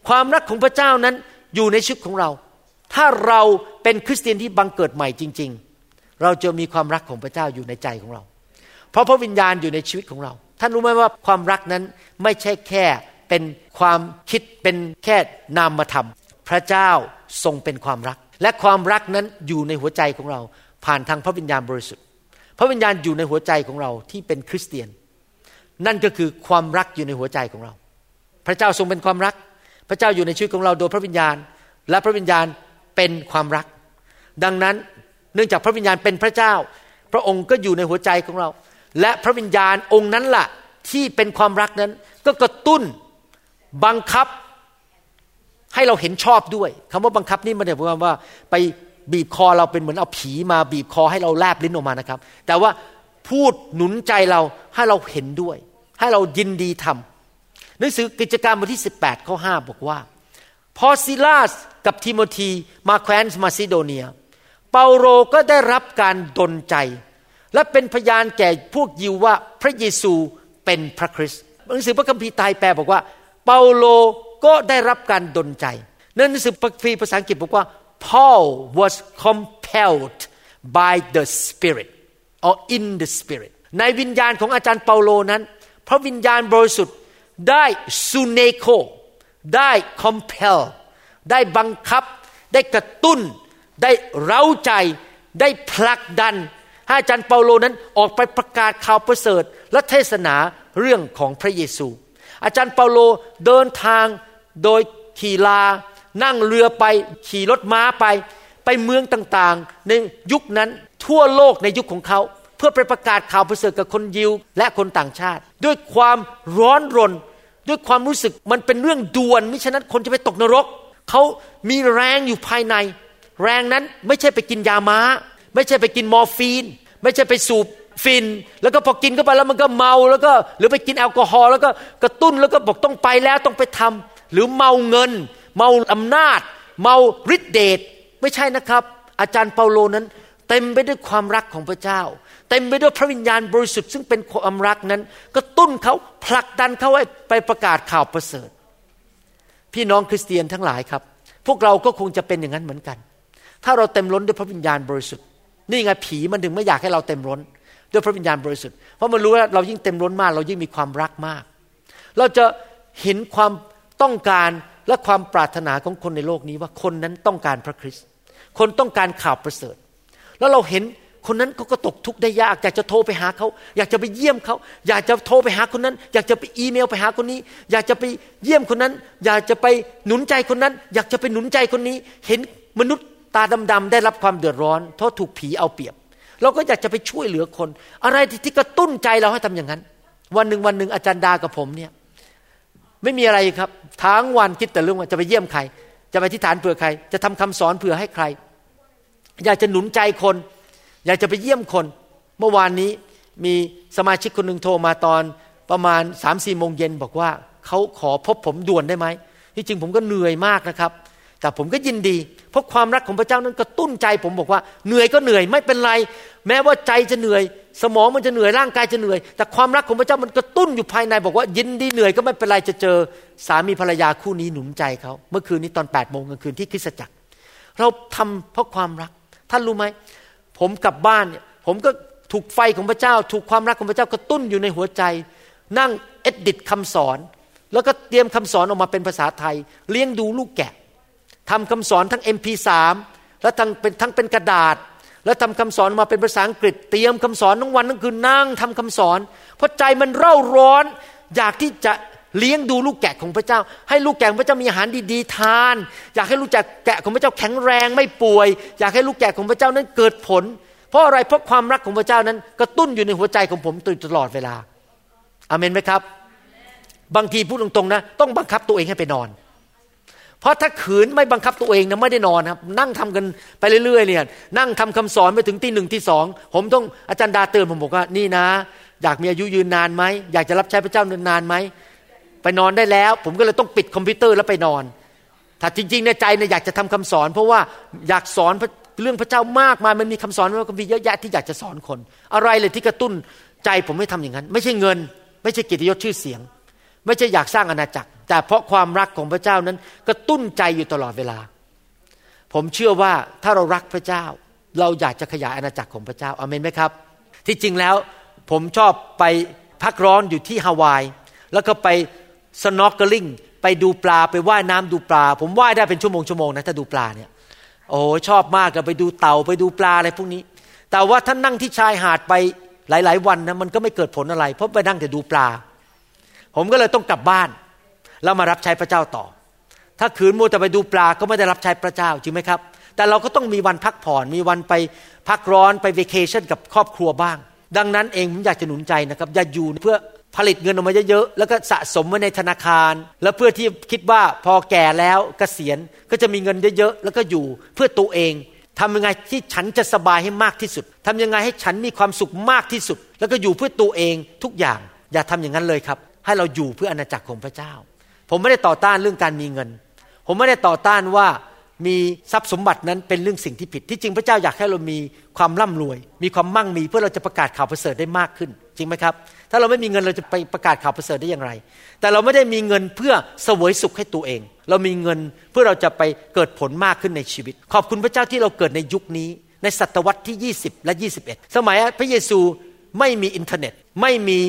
ความรักของพระเจ้านั้นอยู่ในชีวิตของเรา ถ้าเราเป็นคริสเตียนที่บังเกิดใหม่จริง ๆ เราจะมีความรักของพระเจ้าอยู่ในใจของเรา เพราะพระวิญญาณอยู่ในชีวิตของเรา ท่านรู้ไหมว่าความรักนั้นไม่ใช่แค่เป็นความคิดเป็นแค่นามธรรม พระเจ้าทรงเป็นความรัก และความรักนั้นอยู่ในหัวใจของเรา ผ่านทางพระวิญญาณบริสุทธิ์ พระวิญญาณอยู่ในหัวใจของเราที่เป็นคริสเตียน นั่นก็คือความรักอยู่ในหัวใจของเรา พระเจ้าทรงเป็นความรัก พระเจ้าอยู่ในชีวิตของเราโดยพระวิญญาณ และพระวิญญาณเป็นความรัก ดังนั้นเนื่องจากพระวิญญาณเป็นพระเจ้า พระองค์ก็อยู่ในหัวใจของเรา และพระวิญญาณองค์นั้นละ่ะที่เป็นความรักนั้น ก็กระตุ้นบังคับ ให้เราเห็นชอบด้วยคำว่าบังคับนี่มันหมายความว่า ไปบีบคอเราเป็นเหมือนเอาผีมาบีบคอให้เราแลบลิ้นออกมานะครับ แต่ว่าพูดหนุนใจเราให้เราเห็นด้วย ให้เรายินดีทำหนังสือกิจการบทที่ 18ข้อ5บอกว่า พอซิลาสกับทิโมธีมาแคว้นมาซิโดเนีย เปาโลก็ได้รับการดลใจ และเป็นพยานแก่พวกยิวว่าพระเยซูเป็นพระคริสต์หนังสือพระคัมภีร์ตายแปลบอกว่า เปาโล ก็ได้รับการดลใจในหนังสือพระคีภาษาอังกฤษบอกว่า Paul was compelled by the Spirit or in the Spirit ในวิญญาณของอาจารย์เปาโลนั้น พระวิญญาณบริสุทธิ์ได้ซูเนโคได้ compel ได้บังคับ ได้กระตุ้น ได้เร้าใจ ได้ผลักดันให้อาจารย์เปาโลนั้นออกไปประกาศข่าวประเสริฐ และเทศนาเรื่องของพระเยซู อาจารย์เปาโลเดินทาง โดยขี่ลา นั่งเรือไป ขี่รถม้าไป ไปเมืองต่างๆ ในยุคนั้นทั่วโลกในยุคของเขา เพื่อไปประกาศข่าวประเสริฐกับคนยิว และคนต่างชาติ ด้วยความร้อนรน ด้วยความรู้สึกมันเป็นเรื่องด่วนมิฉะนั้นคนจะไปตกนรก เขามีแรงอยู่ภายใน แรงนั้นไม่ใช่ไปกินยาม้า ไม่ใช่ไปกินมอร์ฟีน ไม่ใช่ไปสูบฝิ่นแล้วก็พอกินเข้าไปแล้วมันก็เมาแล้วก็หรือไปกินแอลกอฮอล์แล้วก็กระตุ้นแล้วก็บอกต้องไปแล้วต้องไปทำ หรือเมาเงิน เมาอำนาจ เมาฤทธิเดชไม่ใช่นะครับ อาจารย์เปาโลนั้น เต็มไปด้วยความรักของพระเจ้า เต็มไปด้วยพระวิญญาณบริสุทธิ์ซึ่งเป็นความรักนั้นกระตุ้นเขาผลักดันเขาให้ไปประกาศข่าวประเสริฐ พี่น้องคริสเตียนทั้งหลายครับ พวกเราก็คงจะเป็นอย่างนั้นเหมือนกัน ถ้าเราเต็มล้นด้วยพระวิญญาณบริสุทธิ์นี่ไงผีมันถึงไม่อยากให้เราเต็มล้นด้วยพระวิญญาณบริสุทธิ์เพราะมันรู้ว่าเรายิ่งเต็มล้นมาก เรายิ่งมีความรักมาก เราจะเห็นความ ต้องการและความปรารถนาของคนในโลกนี้ว่าคนนั้นต้องการพระคริสต์คนต้องการข่าวประเสริฐ แล้วเราเห็นคนนั้นเขาก็ตกทุกข์ได้ยาก อยากจะโทรไปหาเขา อยากจะไปเยี่ยมเขา อยากจะโทรไปหาคนนั้น อยากจะไปอีเมลไปหาคนนี้ อยากจะไปเยี่ยมคนนั้น อยากจะไปหนุนใจคนนั้น อยากจะไปหนุนใจคนนี้ เห็นมนุษย์ตาดำๆได้รับความเดือดร้อน เพราะถูกผีเอาเปรียบ เราก็อยากจะไปช่วยเหลือคน อะไรที่กระตุ้นใจเราให้ทำอย่างนั้น วันหนึ่งวันหนึ่งอาจารย์ดากับผมเนี่ย ไม่มีอะไรครับทั้งวันคิดแต่เรื่องว่าจะไปเยี่ยมใคร จะไปที่ฐานเผื่อใคร จะทำคำสอนเผื่อให้ใคร อยากจะหนุนใจคน อยากจะไปเยี่ยมคน เมื่อวานนี้มีสมาชิกคนหนึ่งโทรมาตอนประมาณสามสี่โมงเย็นบอกว่าเขาขอพบผมด่วนได้ไหมที่จริงผมก็เหนื่อยมากนะครับ แต่ผมก็ยินดี เพราะความรักของพระเจ้านั้นกระตุ้นใจผมบอกว่าเหนื่อยก็เหนื่อยไม่เป็นไร แม้ว่าใจจะเหนื่อย สมองมันจะเหนื่อยร่างกายจะเหนื่อย แต่ความรักของพระเจ้ามันกระตุ้นอยู่ภายในบอกว่ายินดีเหนื่อยก็ไม่เป็นไรจะเจอสามีภรรยาคู่นี้หนุนใจเขาเมื่อคืนนี้ตอน8ปดโมงกลางคืนที่คริสตจักร เราทำเพราะความรัก ท่านรู้ไหมผมกลับบ้านเนี่ยผมก็ถูกไฟของพระเจ้า ถูกความรักของพระเจ้ากระตุ้นอยู่ในหัวใจ นั่งเอ็ดดิตคำสอน แล้วก็เตรียมคำสอนออกมาเป็นภาษาไทย เลี้ยงดูลูกแกะทำคำสอนทั้ง MP3 แล้วทั้งเป็นทั้งเป็นกระดาษ แล้วทำคำสอนมาเป็นภาษาอังกฤษเตรียมคำสอนทั้งวันทั้งคืนนั่งทำคำสอน เพราะใจมันเร่าร้อน อยากที่จะเลี้ยงดูลูกแกะของพระเจ้า ให้ลูกแกะของพระเจ้ามีอาหารดีๆทาน อยากให้ลูกแกะของพระเจ้าแข็งแรงไม่ป่วย อยากให้ลูกแกะของพระเจ้านั้นเกิดผล เพราะอะไรเพราะความรักของพระเจ้านั้นกระตุ้นอยู่ในหัวใจของผมตลอดเวลาอาเมนไหมครับ บางทีพูดตรงๆนะ ต้องบังคับตัวเองให้ไปนอน เพราะถ้าขืนไม่บังคับตัวเองนะไม่ได้นอนครับ นั่งทำกันไปเรื่อยๆเลยนั่งทำคำสอนไปถึงที่หนึ่งที่สองผมต้องอาจารย์ดาเตือนผมบอกว่านี่นะ อยากมีอายุยืนนานไหมอยากจะรับใช้พระเจ้านานไหมไปนอนได้แล้ว ผมก็เลยต้องปิดคอมพิวเตอร์แล้วไปนอน ถ้าจริงๆในใจเนี่ยอยากจะทำคำสอน เพราะว่าอยากสอนเรื่องพระเจ้ามากมายมันมีคำสอนมันก็มีเยอะแยะที่อยากจะสอนคน อะไรเลยที่กระตุ้นใจผมไม่ทำอย่างนั้น ไม่ใช่เงิน ไม่ใช่กิจยศชื่อเสียง ไม่ใช่อยากสร้างอาณาจักร แต่เพราะความรักของพระเจ้านั้นกระตุ้นใจอยู่ตลอดเวลา ผมเชื่อว่าถ้าเรารักพระเจ้า เราอยากจะขยายอาณาจักรของพระเจ้าอเมนไหมครับ ที่จริงแล้วผมชอบไปพักร้อนอยู่ที่ฮาวาย แล้วก็ไปสโนว์กลิงไปดูปลาไปว่ายน้ำดูปลา ผมว่ายได้เป็นชั่วโมงชั่วโมงนะถ้าดูปลาเนี่ยโอ้ชอบมากก็ไปดูเต่าไปดูปลาอะไรพวกนี้ แต่ว่าท่านนั่งที่ชายหาดไปหลาย ๆ วันนะมันก็ไม่เกิดผลอะไร เพราะไปนั่งแต่ดูปลา ผมก็เลยต้องกลับบ้าน แล้วมารับใช้พระเจ้าต่อ ถ้าขืนมัวแต่ไปดูปลาก็ไม่ได้รับใช้พระเจ้าจริงไหมครับ แต่เราก็ต้องมีวันพักผ่อน มีวันไปพักร้อนไปเวกเคชั่นกับครอบครัวบ้าง ดังนั้นเองผมอยากจะหนุนใจนะครับอย่าอยู่เพื่อผลิตเงินออกมาเยอะๆแล้วก็สะสมไว้ในธนาคาร แล้วเพื่อที่คิดว่าพอแก่แล้วกเกษียณก็จะมีเงินเยอะๆแล้วก็อยู่เพื่อตัวเองทำยังไงที่ฉันจะสบายให้มากที่สุดทำยังไงให้ฉันมีความสุขมากที่สุด แล้วก็อยู่เพื่อตัวเองทุกอย่าง อย่าทำอย่างนั้นเลยครับ ให้เราอยู่เพื่ออาณาจักรของพระเจ้า ผมไม่ได้ต่อต้านเรื่องการมีเงิน ผมไม่ได้ต่อต้านว่ามีทรัพย์สมบัตินั้นเป็นเรื่องสิ่งที่ผิด ที่จริงพระเจ้าอยากให้เรามีความร่ำรวย มีความมั่งมีเพื่อเราจะประกาศข่าวประเสริฐได้มากขึ้น จริงไหมครับ ถ้าเราไม่มีเงินเราจะไปประกาศข่าวประเสริฐได้อย่างไร แต่เราไม่ได้มีเงินเพื่อเสวยสุขให้ตัวเอง เรามีเงินเพื่อเราจะไปเกิดผลมากขึ้นในชีวิต ขอบคุณพระเจ้าที่เราเกิดในยุคนี้ ในศตวรรษที่ 20 และ 21 สมัยพระเยซูไม่มีอินเทอร์เน็ต ไม่มี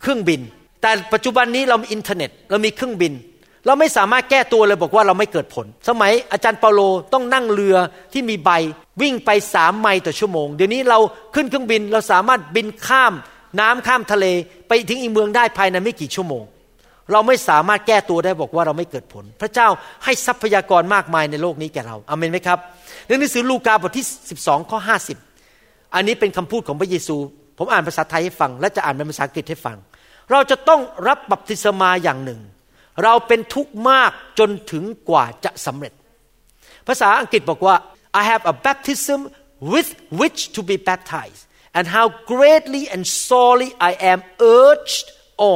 เครื่องบิน แต่ปัจจุบันนี้เรามีอินเทอร์เน็ต เรามีเครื่องบิน เราไม่สามารถแก้ตัวเลยบอกว่าเราไม่เกิดผล สมัยอาจารย์เปาโลต้องนั่งเรือที่มีใบวิ่งไปสามไมล์ต่อชั่วโมง เดี๋ยวนี้เราขึ้นเครื่องบินเราสามารถบินข้ามน้ำข้ามทะเล ไปถึงอีกเมืองได้ภายในไม่กี่ชั่วโมง เราไม่สามารถแก้ตัวได้บอกว่าเราไม่เกิดผล พระเจ้าให้ทรัพยากรมากมายในโลกนี้แก่เราอเมนไหมครับในหนังสือลูกาบทที่ 12ข้อ50 อันนี้เป็นคำพูดของพระเยซู ผมอ่านภาษาไทยให้ฟัง และจะอ่านเป็นภาษาอังกฤษให้ฟัง เราจะต้องรับบัพติศมาอย่างหนึ่ง เราเป็นทุกข์มากจนถึงกว่าจะสำเร็จ ภาษาอังกฤษบอกว่า I have a baptism with which to be baptized and how greatly and sorely I am urged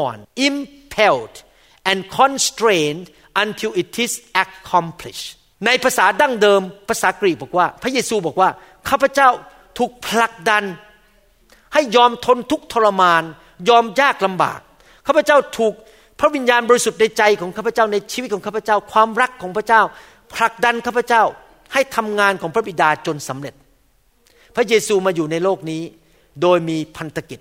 on impelled and constrained until it is accomplished ในภาษาดั้งเดิมภาษากรีกบอกว่า พระเยซูบอกว่าข้าพเจ้าถูกผลักดัน ให้ยอมทนทุกทรมาน ยอมยากลำบากข้าพเจ้าถูกพระวิญญาณบริสุทธิ์ในใจของข้าพเจ้าในชีวิตของข้าพเจ้า ความรักของพระเจ้าผลักดันข้าพเจ้าให้ทำงานของพระบิดาจนสำเร็จ พระเยซูมาอยู่ในโลกนี้ โดยมีพันธกิจ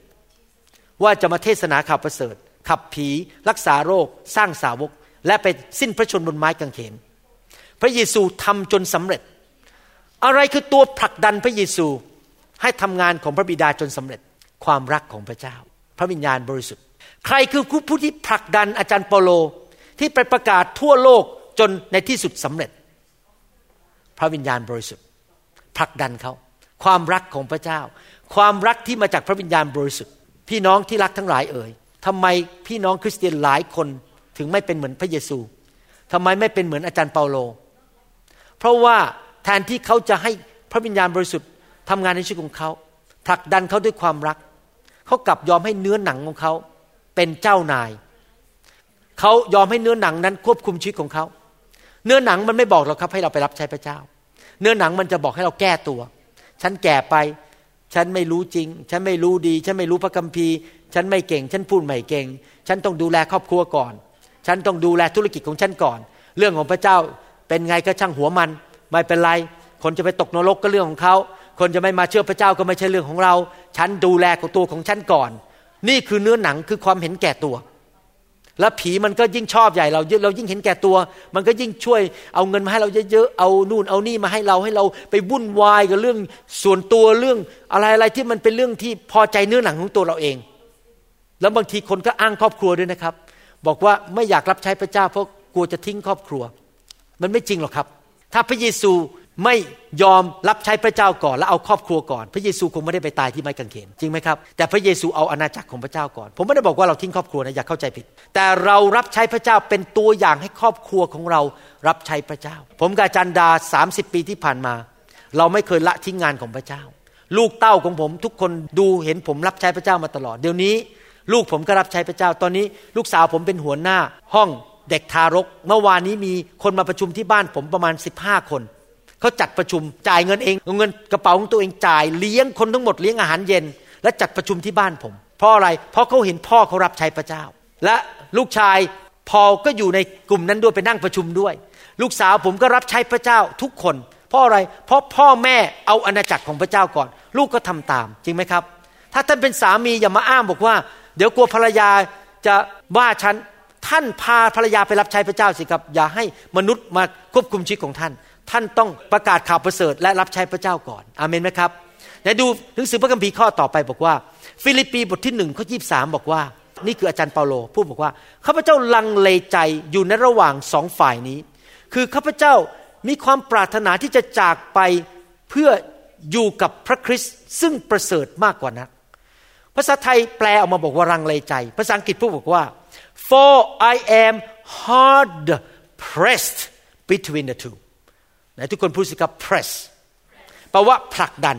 ว่าจะมาเทศนาข่าวประเสริฐ ขับผี รักษาโรค สร้างสาวก และไปสิ้นพระชนบนไม้กางเขน พระเยซูทำจนสำเร็จ อะไรคือตัวผลักดันพระเยซูให้ทำงานของพระบิดาจนสำเร็จ ความรักของพระเจ้า ระวิญญาณบริสุทธิ์ ใครคือผู้ที่ผลักดันอาจารย์เปโลที่ไปประกาศทั่วโลกจนในที่สุดสำเร็จ พระวิญญาณบริสุทธิ์ผลักดันเขา ความรักของพระเจ้า ความรักที่มาจากพระวิญญาณบริสุทธิ์ พี่น้องที่รักทั้งหลายเอ่ยทำไมพี่น้องคริสเตียนหลายคนถึงไม่เป็นเหมือนพระเยซูทำไมไม่เป็นเหมือนอาจารย์เปาโล เพราะว่าแทนที่เขาจะให้พระวิญญาณบริสุทธิ์ทำงานในชีวิตของเขาผลักดันเขาด้วยความรัก เขากลับยอมให้เนื้อหนังของเขาเป็นเจ้านาย เขายอมให้เนื้อหนังนั้นควบคุมชีวิตของเขา เนื้อหนังมันไม่บอกเราครับให้เราไปรับใช้พระเจ้า เนื้อหนังมันจะบอกให้เราแก้ตัว ฉันแก่ไป ฉันไม่รู้จริง ฉันไม่รู้ดี ฉันไม่รู้พระคัมภีร์ ฉันไม่เก่ง ฉันพูดไม่เก่ง ฉันต้องดูแลครอบครัวก่อน ฉันต้องดูแลธุรกิจของฉันก่อน เรื่องของพระเจ้าเป็นไงก็ช่างหัวมัน ไม่เป็นไร คนจะไปตกนรกก็เรื่องของเขา คนจะไม่มาเชื่อพระเจ้าก็ไม่ใช่เรื่องของเรา ฉันดูแลของตัวของฉันก่อน นี่คือเนื้อหนังคือความเห็นแก่ตัว แล้วผีมันก็ยิ่งชอบใหญ่เราเรายิ่งเห็นแก่ตัว มันก็ยิ่งช่วยเอาเงินมาให้เราเยอะๆเอานู่นเอานี่มาให้เราให้เราไปวุ่นวายกับเรื่องส่วนตัวเรื่องอะไรอะไรที่มันเป็นเรื่องที่พอใจเนื้อหนังของตัวเราเอง แล้วบางทีคนก็อ้างครอบครัวด้วยนะครับ บอกว่าไม่อยากรับใช้พระเจ้าเพราะกลัวจะทิ้งครอบครัว มันไม่จริงหรอกครับ ถ้าพระเยซู ไม่ยอมรับใช้พระเจ้าก่อน แล้วเอาครอบครัวก่อน พระเยซูคงไม่ได้ไปตายที่ไม้กางเขนจริงไหมครับแต่พระเยซูเอาอาณาจักรของพระเจ้าก่อน ผมไม่ได้บอกว่าเราทิ้งครอบครัวนะอย่าเข้าใจผิด แต่เรารับใช้พระเจ้าเป็นตัวอย่างให้ครอบครัวของเรารับใช้พระเจ้า ผมกับจันดาสามสิบปีที่ผ่านมา เราไม่เคยละทิ้งงานของพระเจ้า ลูกเต้าของผมทุกคนดูเห็นผมรับใช้พระเจ้ามาตลอด เดี๋ยวนี้ ลูกผมก็รับใช้พระเจ้า ตอนนี้ ลูกสาวผมเป็นหัวหน้า ห้องเด็กทารก เมื่อวานนี้มีคนมาประชุมที่บ้านผมประมาณสิบห้าคน เขาจัดประชุมจ่ายเงินเองเอาเงินกระเป๋าของตัวเองจ่ายเลี้ยงคนทั้งหมดเลี้ยงอาหารเย็น และจัดประชุมที่บ้านผม เพราะอะไร เพราะเขาเห็นพ่อเขารับใช้พระเจ้า และลูกชายพอก็อยู่ในกลุ่มนั้นด้วยไปนั่งประชุมด้วย ลูกสาวผมก็รับใช้พระเจ้าทุกคน เพราะอะไร เพราะพ่อแม่เอาอาณาจักรของพระเจ้าก่อน ลูกก็ทำตามจริงไหมครับ ถ้าท่านเป็นสามีอย่ามาอ้างบอกว่า เดี๋ยวกลัวภรรยาจะว่าฉันท่านพาภรรยาไปรับใช้พระเจ้าสิครับ อย่าให้มนุษย์มาควบคุมชีวิตของท่าน ท่านต้องประกาศข่าวประเสริฐและรับใช้พระเจ้าก่อน อาเมนไหมครับไหนดูหนังสือพระคัมภีร์ข้อต่อไปบอกว่า ฟิลิปปีบทที่หนึ่งข้อยีบสามบอกว่า นี่คืออาจารย์เปาโลพูดบอกว่าข้าพเจ้าลังเลใจอยู่ในระหว่างสองฝ่ายนี้ คือข้าพเจ้ามีความปรารถนาที่จะจากไปเพื่ออยู่กับพระคริสต์ซึ่งประเสริฐมากกว่านะภาษาไทยแปลออกมาบอกว่าลังเลใจ ภาษาอังกฤษพูดบอกว่า for I am hard pressed between the two นทุกคนพูดสิครับ press แปลว่าผลักดัน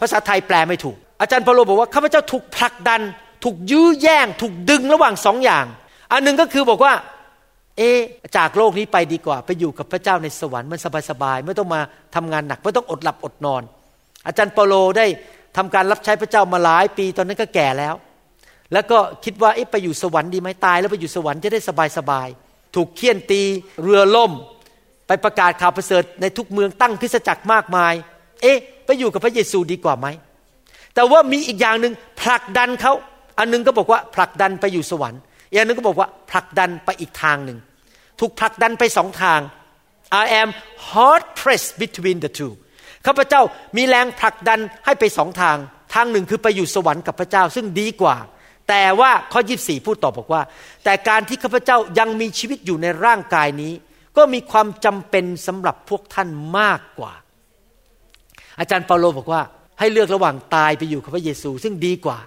ภาษาไทยแปลไม่ถูก อาจารย์เปโลบอกว่าข้าพเจ้าถูกผลักดัน ถูกยื้อแย่ง ถูกดึงระหว่างสองอย่าง อันหนึ่งก็คือบอกว่า เอจากโลกนี้ไปดีกว่า ไปอยู่กับพระเจ้าในสวรรค์มันสบายๆไม่ต้องมาทำงานหนักไม่ต้องอดหลับอดนอน อาจารย์เปโลได้ทำการรับใช้พระเจ้ามาหลายปีตอนนั้นก็แก่แล้ว แล้วก็คิดว่าเอ๊ะไปอยู่สวรรค์ดีไหมตาย แล้วไปอยู่สวรรค์จะได้สบายๆถูกเคี่ยนตีเรือล่ม ไปประกาศข่าวประเสริฐในทุกเมืองตั้งคริสจักรมากมาย เอ๊ะ ไปอยู่กับพระเยซูดีกว่าไหม แต่ว่ามีอีกอย่างหนึ่งผลักดันเขาอันนึงก็บอกว่าผลักดันไปอยู่สวรรค์อีกอันนึงก็บอกว่าผลักดันไปอีกทางหนึ่งถูกผลักดันไปสองทาง I am hard pressed between the two ข้าพเจ้ามีแรงผลักดันให้ไปสองทาง ทางหนึ่งคือไปอยู่สวรรค์กับพระเจ้าซึ่งดีกว่า แต่ว่าข้อ 24 พูดต่อบอกว่า แต่การที่ข้าพเจ้ายังมีชีวิตอยู่ในร่างกายนี้ ก็มีความจำเป็นสำหรับพวกท่านมากกว่า อาจารย์เปาโลบอกว่า ให้เลือกระหว่างตายไปอยู่กับพระเยซู ซึ่งดีกว่า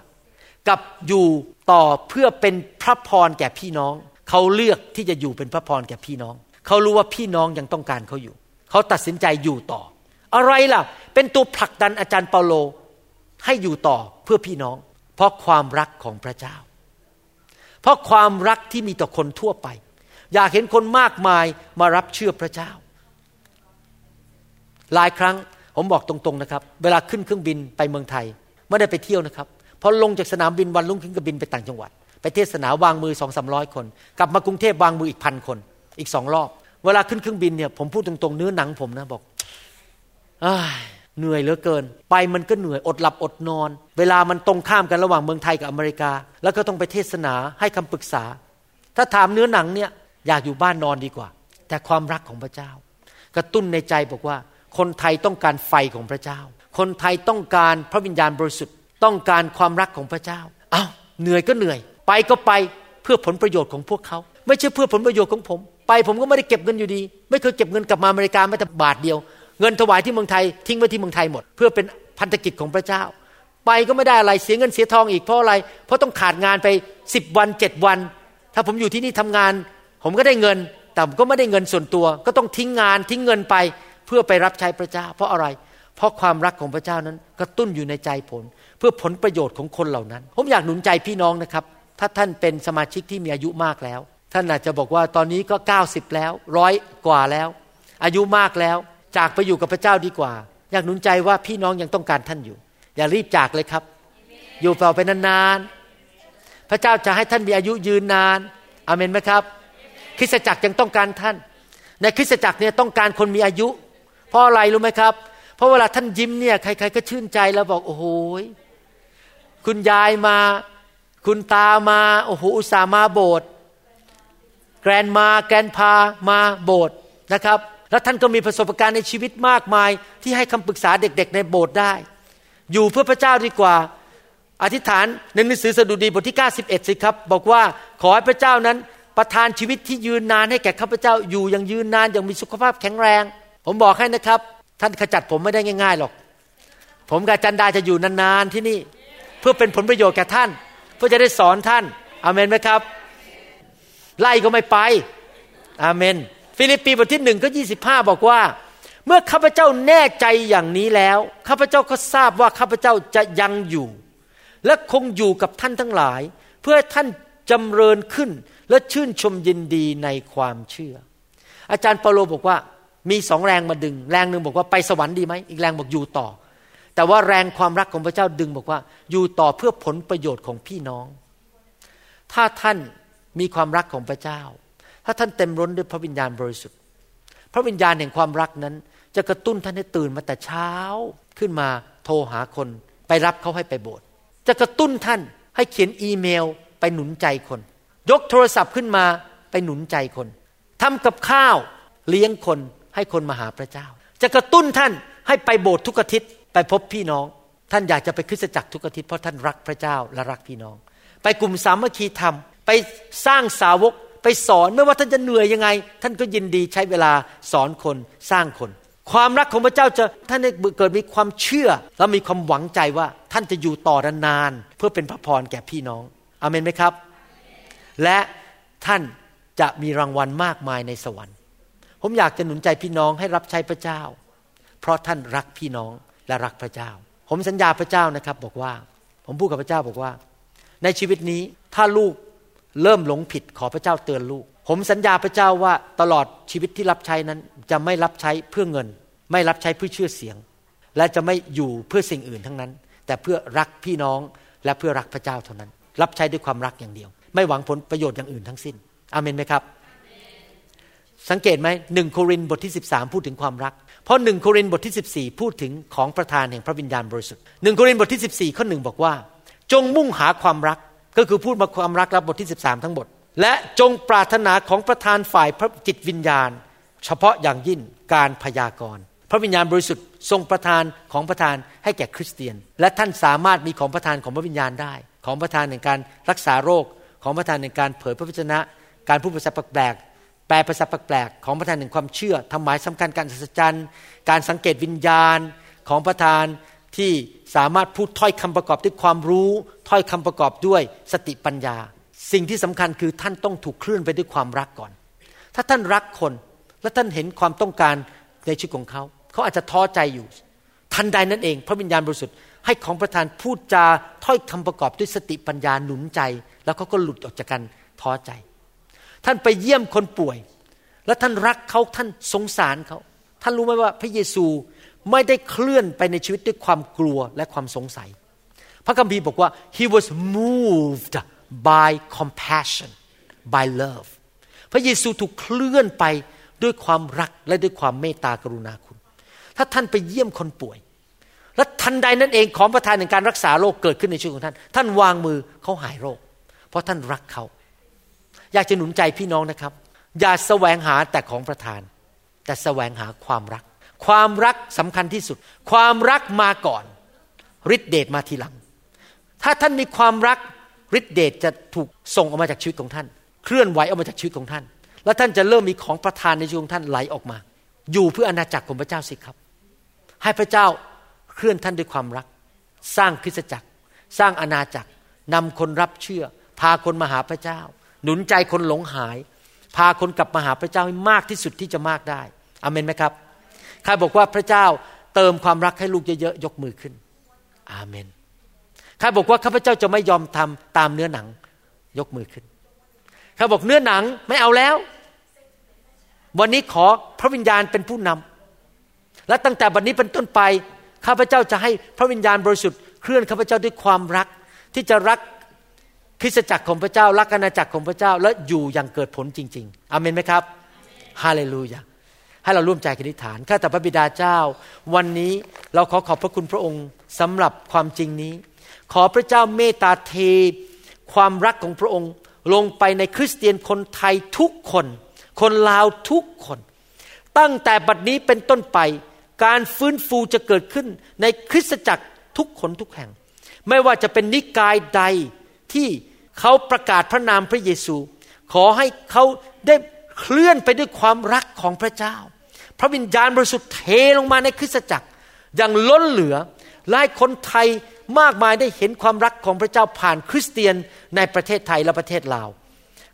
กับอยู่ต่อเพื่อเป็นพระพรแก่พี่น้อง เขาเลือกที่จะอยู่เป็นพระพรแก่พี่น้อง เขารู้ว่าพี่น้องยังต้องการเขาอยู่ เขาตัดสินใจอยู่ต่อ อะไรล่ะ เป็นตัวผลักดันอาจารย์เปาโลให้อยู่ต่อเพื่อพี่น้อง เพราะความรักของพระเจ้า เพราะความรักที่มีต่อคนทั่วไป อยากเห็นคนมากมายมารับเชื่อพระเจ้า หลายครั้งผมบอกตรงๆนะครับ เวลาขึ้นเครื่องบินไปเมืองไทยไม่ได้ไปเที่ยวนะครับพอลงจากสนามบินวันรุ่งขึ้นก็บินไปต่างจังหวัด ไปเทศนาวางมือสองสามร้อยคน กลับมากรุงเทพวางมืออีกพันคน อีกสองรอบ เวลาขึ้นเครื่องบินเนี่ยผมพูดตรงๆเนื้อหนังผมนะบอกเหนื่อยเหลือเกิน ไปมันก็เหนื่อยอดหลับอดนอน เวลามันตรงข้ามกันระหว่างเมืองไทยกับอเมริกา แล้วก็ต้องไปเทศนาให้คำปรึกษา ถ้าถามเนื้อหนังเนี่ย อยากอยู่บ้านนอนดีกว่า แต่ความรักของพระเจ้า กระตุ้นในใจบอกว่า คนไทยต้องการไฟของพระเจ้า คนไทยต้องการพระวิญญาณบริสุทธิ์ต้องการความรักของพระเจ้าเอา้าเหนื่อยก็เหนื่อย ไปก็ไปเพื่อผลประโยชน์ของพวกเขา ไม่ใช่เพื่อผลประโยชน์ของผม ไปผมก็ไม่ได้เก็บเงินอยู่ดี ไม่เคยเก็บเงินกลับมาอเมริกาแม้แต่บาทเดียว เงินถวายที่เมืองไทยทิ้งไว้ที่เมืองไทยหมด เพื่อเป็นพันธกิจของพระเจ้า ไปก็ไม่ได้อะไรเสียเงินเสียทองอีกเพราะอะไร เพราะต้องขาดงานไปสิบวันเจ็ดวัน ถ้าผมอยู่ที่นี่ทำงาน ผมก็ได้เงินแต่ก็ไม่ได้เงินส่วนตัว ก็ต้องทิ้งงานทิ้งเงินไปเพื่อไปรับใช้พระเจ้า เพราะอะไร เพราะความรักของพระเจ้านั้นกระตุ้นอยู่ในใจผมเพื่อผลประโยชน์ของคนเหล่านั้น ผมอยากหนุนใจพี่น้องนะครับ ถ้าท่านเป็นสมาชิกที่มีอายุมากแล้ว ท่านอาจจะบอกว่าตอนนี้ก็ 90 แล้วร้อยกว่าแล้ว อายุมากแล้วจากไปอยู่กับพระเจ้าดีกว่า อยากหนุนใจว่าพี่น้องยังต้องการท่านอยู่ อย่ารีบจากเลยครับ อยู่ต่อไปนานๆพระเจ้าจะให้ท่านมีอายุยืนนานอเมนไหมครับ คริสตจักรยังต้องการท่าน ในคริสตจักรเนี่ยต้องการคนมีอายุ เพราะอะไรรู้ไหมครับ เพราะเวลาท่านยิ้มเนี่ยใคร ๆ ก็ชื่นใจแล้วบอกโอ้โหคุณยายมา คุณตามาโอ้โหอุตส่าห์มาโบสถ์แกรนมาแกรนพามาโบสถ์นะครับ แล้วท่านก็มีประสบการณ์ในชีวิตมากมาย ที่ให้คำปรึกษาเด็กๆในโบสถ์ได้ อยู่เพื่อพระเจ้าดีกว่า อธิษฐานในหนังสือสดุดีบทที่ 91 สิครับ บอกว่าขอให้พระเจ้านั้น ประทานชีวิตที่ยืนนานให้แก่ข้าพเจ้าอยู่อย่างยืนนานอย่างมีสุขภาพแข็งแรง ผมบอกให้นะครับ ท่านขจัดผมไม่ได้ง่ายๆหรอก ผมกับจันดาจะอยู่นานๆที่นี่ เพื่อเป็นผลประโยชน์แก่ท่าน เพื่อจะได้สอนท่านอเมนไหมครับ ไล่ก็ไม่ไปอเมน ฟิลิปปีบทที่หนึ่งก็ยี่สิบห้าบอกว่า เมื่อข้าพเจ้าแน่ใจอย่างนี้แล้วข้าพเจ้าก็ทราบว่าข้าพเจ้าจะยังอยู่ และคงอยู่กับท่านทั้งหลาย เพื่อท่านจำเริญขึ้น และชื่นชมยินดีในความเชื่อ อาจารย์เปาโลบอกว่ามีสองแรงมาดึง แรงหนึ่งบอกว่าไปสวรรค์ดีไหมอีกแรงบอกอยู่ต่อ แต่ว่าแรงความรักของพระเจ้าดึงบอกว่า อยู่ต่อเพื่อผลประโยชน์ของพี่น้อง ถ้าท่านมีความรักของพระเจ้า ถ้าท่านเต็มร้นด้วยพระวิญญาณบริสุทธิ์ พระวิญญาณแห่งความรักนั้น จะกระตุ้นท่านให้ตื่นมาแต่เช้าขึ้นมาโทรหาคน ไปรับเขาให้ไปโบสถ์จะกระตุ้นท่านให้เขียนอีเมลไปหนุนใจคน ยกโทรศัพท์ขึ้นมาไปหนุนใจคนทำกับข้าวเลี้ยงคนให้คนมาหาพระเจ้า จะกระตุ้นท่านให้ไปโบสถ์ทุกอาทิตย์ไปพบพี่น้อง ท่านอยากจะไปคริสตจักรทุกอาทิตย์เพราะท่านรักพระเจ้าและรักพี่น้อง ไปกลุ่มสามัคคีธรรม ไปสร้างสาวกไปสอนไม่ว่าท่านจะเหนื่อยยังไง ท่านก็ยินดีใช้เวลาสอนคนสร้างคน ความรักของพระเจ้าจะท่านได้เกิดมีความเชื่อ และมีความหวังใจว่าท่านจะอยู่ต่อนานเพื่อเป็นพระพรแก่พี่น้องอเมนไหมครับ และท่านจะมีรางวัลมากมายในสวรรค์ ผมอยากจะหนุนใจพี่น้องให้รับใช้พระเจ้า เพราะท่านรักพี่น้องและรักพระเจ้า ผมสัญญาพระเจ้านะครับบอกว่า ผมพูดกับพระเจ้าบอกว่า ในชีวิตนี้ถ้าลูกเริ่มหลงผิดขอพระเจ้าเตือนลูก ผมสัญญาพระเจ้าว่าตลอดชีวิตที่รับใช้นั้น จะไม่รับใช้เพื่อเงิน ไม่รับใช้เพื่อชื่อเสียง และจะไม่อยู่เพื่อสิ่งอื่นทั้งนั้น แต่เพื่อรักพี่น้องและเพื่อรักพระเจ้าเท่านั้น รับใช้ด้วยความรักอย่างเดียว ไม่หวังผลประโยชน์อย่างอื่นทั้งสิ้นอเมนไหมครับ สังเกตไหมหนึ่งโครินบทที่ 13 พูดถึงความรัก เพราะหนึ่งโครินธ์บทที่ 14 พูดถึงของประธานแห่งพระวิญญาณบริสุทธิ์หนึ่งโครินธ์บทที่ 14 ข้อหนึ่งบอกว่า จงมุ่งหาความรักก็คือพูดมาความรักแล้วบทที่ 13 ทั้งหมด และจงปรารถนาของประธานฝ่ายพระจิตวิญญาณ เฉพาะอย่างยิ่งการพยากรณ์พระวิญญาณบริสุทธิ์ทรงประทานของประทานให้แก่คริสเตียน และท่านสามารถมีของประทานของพระวิญญาณได้ ของประทานในการรักษาโรค ของประทานในการเผยพระวจนะ การพูดภาษาแปลกแปลภาษาแปลกของประทานในความเชื่อทำหมายสำคัญการสัจจันการสังเกตวิญญาณของประทานที่สามารถพูดถ้อยคำประกอบด้วยความรู้ ถ้อยคำประกอบด้วยสติปัญญา สิ่งที่สำคัญคือท่านต้องถูกเคลื่อนไปด้วยความรักก่อน ถ้าท่านรักคนและท่านเห็นความต้องการในชีวิตของเขา เขาอาจจะท้อใจอยู่ ทันใดนั้นเอง พระวิญญาณบริสุทธิ์ให้ของประทานพูดจาถ้อยคำประกอบด้วยสติปัญญาหนุนใจ แล้วเขาก็หลุดออกจากกันท้อใจ ท่านไปเยี่ยมคนป่วย และท่านรักเขาท่านสงสารเขาท่านรู้ไหมว่าพระเยซูไม่ได้เคลื่อนไปในชีวิตด้วยความกลัวและความสงสัย พระคัมภีร์บอกว่า he was moved by compassion by love พระเยซูถูกเคลื่อนไปด้วยความรักและด้วยความเมตตากรุณาคุณ ถ้าท่านไปเยี่ยมคนป่วย และทันใดนั้นเองของประทานในการรักษาโรคเกิดขึ้นในชีวิตของท่าน ท่านวางมือเขาหายโรค เพราะท่านรักเขา อยากจะหนุนใจพี่น้องนะครับ อย่าแสวงหาแต่ของประทาน แต่แสวงหาความรัก ความรักสำคัญที่สุด ความรักมาก่อนฤทธิเดชมาทีหลัง ถ้าท่านมีความรักฤทธิเดชจะถูกส่งออกมาจากชีวิตของท่าน เคลื่อนไหวออกมาจากชีวิตของท่าน แล้วท่านจะเริ่มมีของประทานในชีวิตของท่านไหลออกมา อยู่เพื่ออาณาจักรของพระเจ้าสิครับ ให้พระเจ้า เคลื่อนท่านด้วยความรัก สร้างคริสตจักร สร้างอาณาจักรนำคนรับเชื่อ พาคนมาหาพระเจ้า หนุนใจคนหลงหาย พาคนกลับมาหาพระเจ้าให้มากที่สุดที่จะมากได้อเมนไหมครับใครบอกว่าพระเจ้าเติมความรักให้ลูกเยอะๆยกมือขึ้น อาเมนใครบอกว่าข้าพเจ้าจะไม่ยอมทำตามเนื้อหนัง ยกมือขึ้นใครบอกเนื้อหนังไม่เอาแล้ว วันนี้ขอพระวิญญาณเป็นผู้นำและตั้งแต่บัดนนี้เป็นต้นไป ข้าพเจ้าจะให้พระวิญญาณบริสุทธิ์เคลื่อนข้าพเจ้าด้วยความรัก ที่จะรักคริสตจักรของพระเจ้า รักอาณาจักรของพระเจ้า และอยู่อย่างเกิดผลจริง ๆอเมนไหมครับฮาเลลูยาให้เราร่วมใจกันอธิษฐานข้าแต่พระบิดาเจ้า วันนี้เราขอขอบพระคุณพระองค์สำหรับความจริงนี้ ขอพระเจ้าเมตตาเท ความรักของพระองค์ ลงไปในคริสเตียนคนไทยทุกคน คนลาวทุกคน ตั้งแต่บัดนี้เป็นต้นไป การฟื้นฟูจะเกิดขึ้นในคริสตจักรทุกคนทุกแห่ง ไม่ว่าจะเป็นนิกายใดที่เขาประกาศพระนามพระเยซู ขอให้เขาได้เคลื่อนไปด้วยความรักของพระเจ้า พระวิญญาณบริสุทธิ์เทลงมาในคริสตจักร อย่างล้นเหลือหลายคนไทยมากมายได้เห็นความรักของพระเจ้าผ่านคริสเตียนในประเทศไทยและประเทศลาว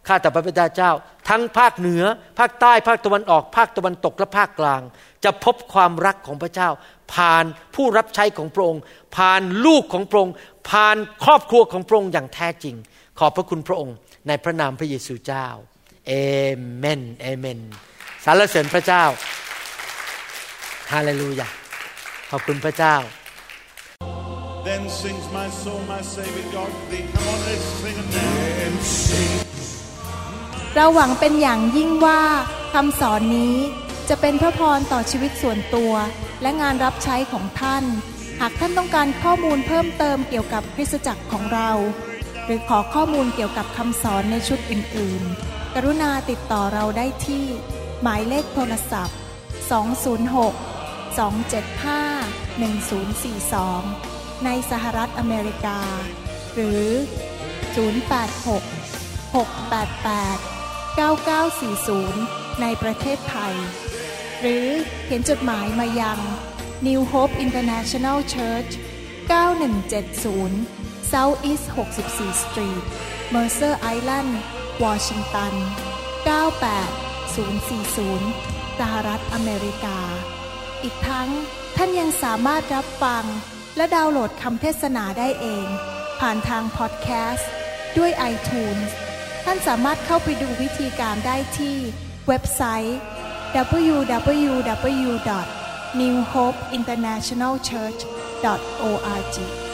ข้าแต่พระบิดาเจ้า ทั้งภาคเหนือ ภาคใต้ภาคตะวันออก ภาคตะวันตกและภาคกลาง จะพบความรักของพระเจ้า ผ่านผู้รับใช้ของพระองค์ ผ่านลูกของพระองค์ ผ่านครอบครัวของพระองค์อย่างแท้จริง ขอบพระคุณพระองค์ ในพระนามพระเยซูเจ้าเอเมนเอเมนสรรเสริญพระเจ้าฮาเลลูยาขอบคุณพระเจ้า Then sings my soul, my Savior God thee. Come on, let's sing again. Sing. เราหวังเป็นอย่างยิ่งว่าคำสอนนี้ จะเป็นพระพรต่อชีวิตส่วนตัว และงานรับใช้ของท่าน หากท่านต้องการข้อมูลเพิ่มเติมเกี่ยวกับคริสตจักรของเรา หรือขอข้อมูลเกี่ยวกับคำสอนในชุดอื่น ๆ กรุณาติดต่อเราได้ที่ หมายเลขโทรศัพท์ 206 275 1042 ในสหรัฐอเมริกา หรือ 086 688 9940 ในประเทศไทย หรือเขียนจดหมายมายัง New Hope International Church 9170 South East 64 Street Mercer Island Washington 98040 สหรัฐอเมริกา อีกทั้งท่านยังสามารถรับฟัง และดาวน์โหลดคำเทศนาได้เอง ผ่านทางพอดแคสต์ด้วย iTunes ท่านสามารถเข้าไปดูวิธีการได้ที่เว็บไซต์ www.newhopeinternationalchurch.org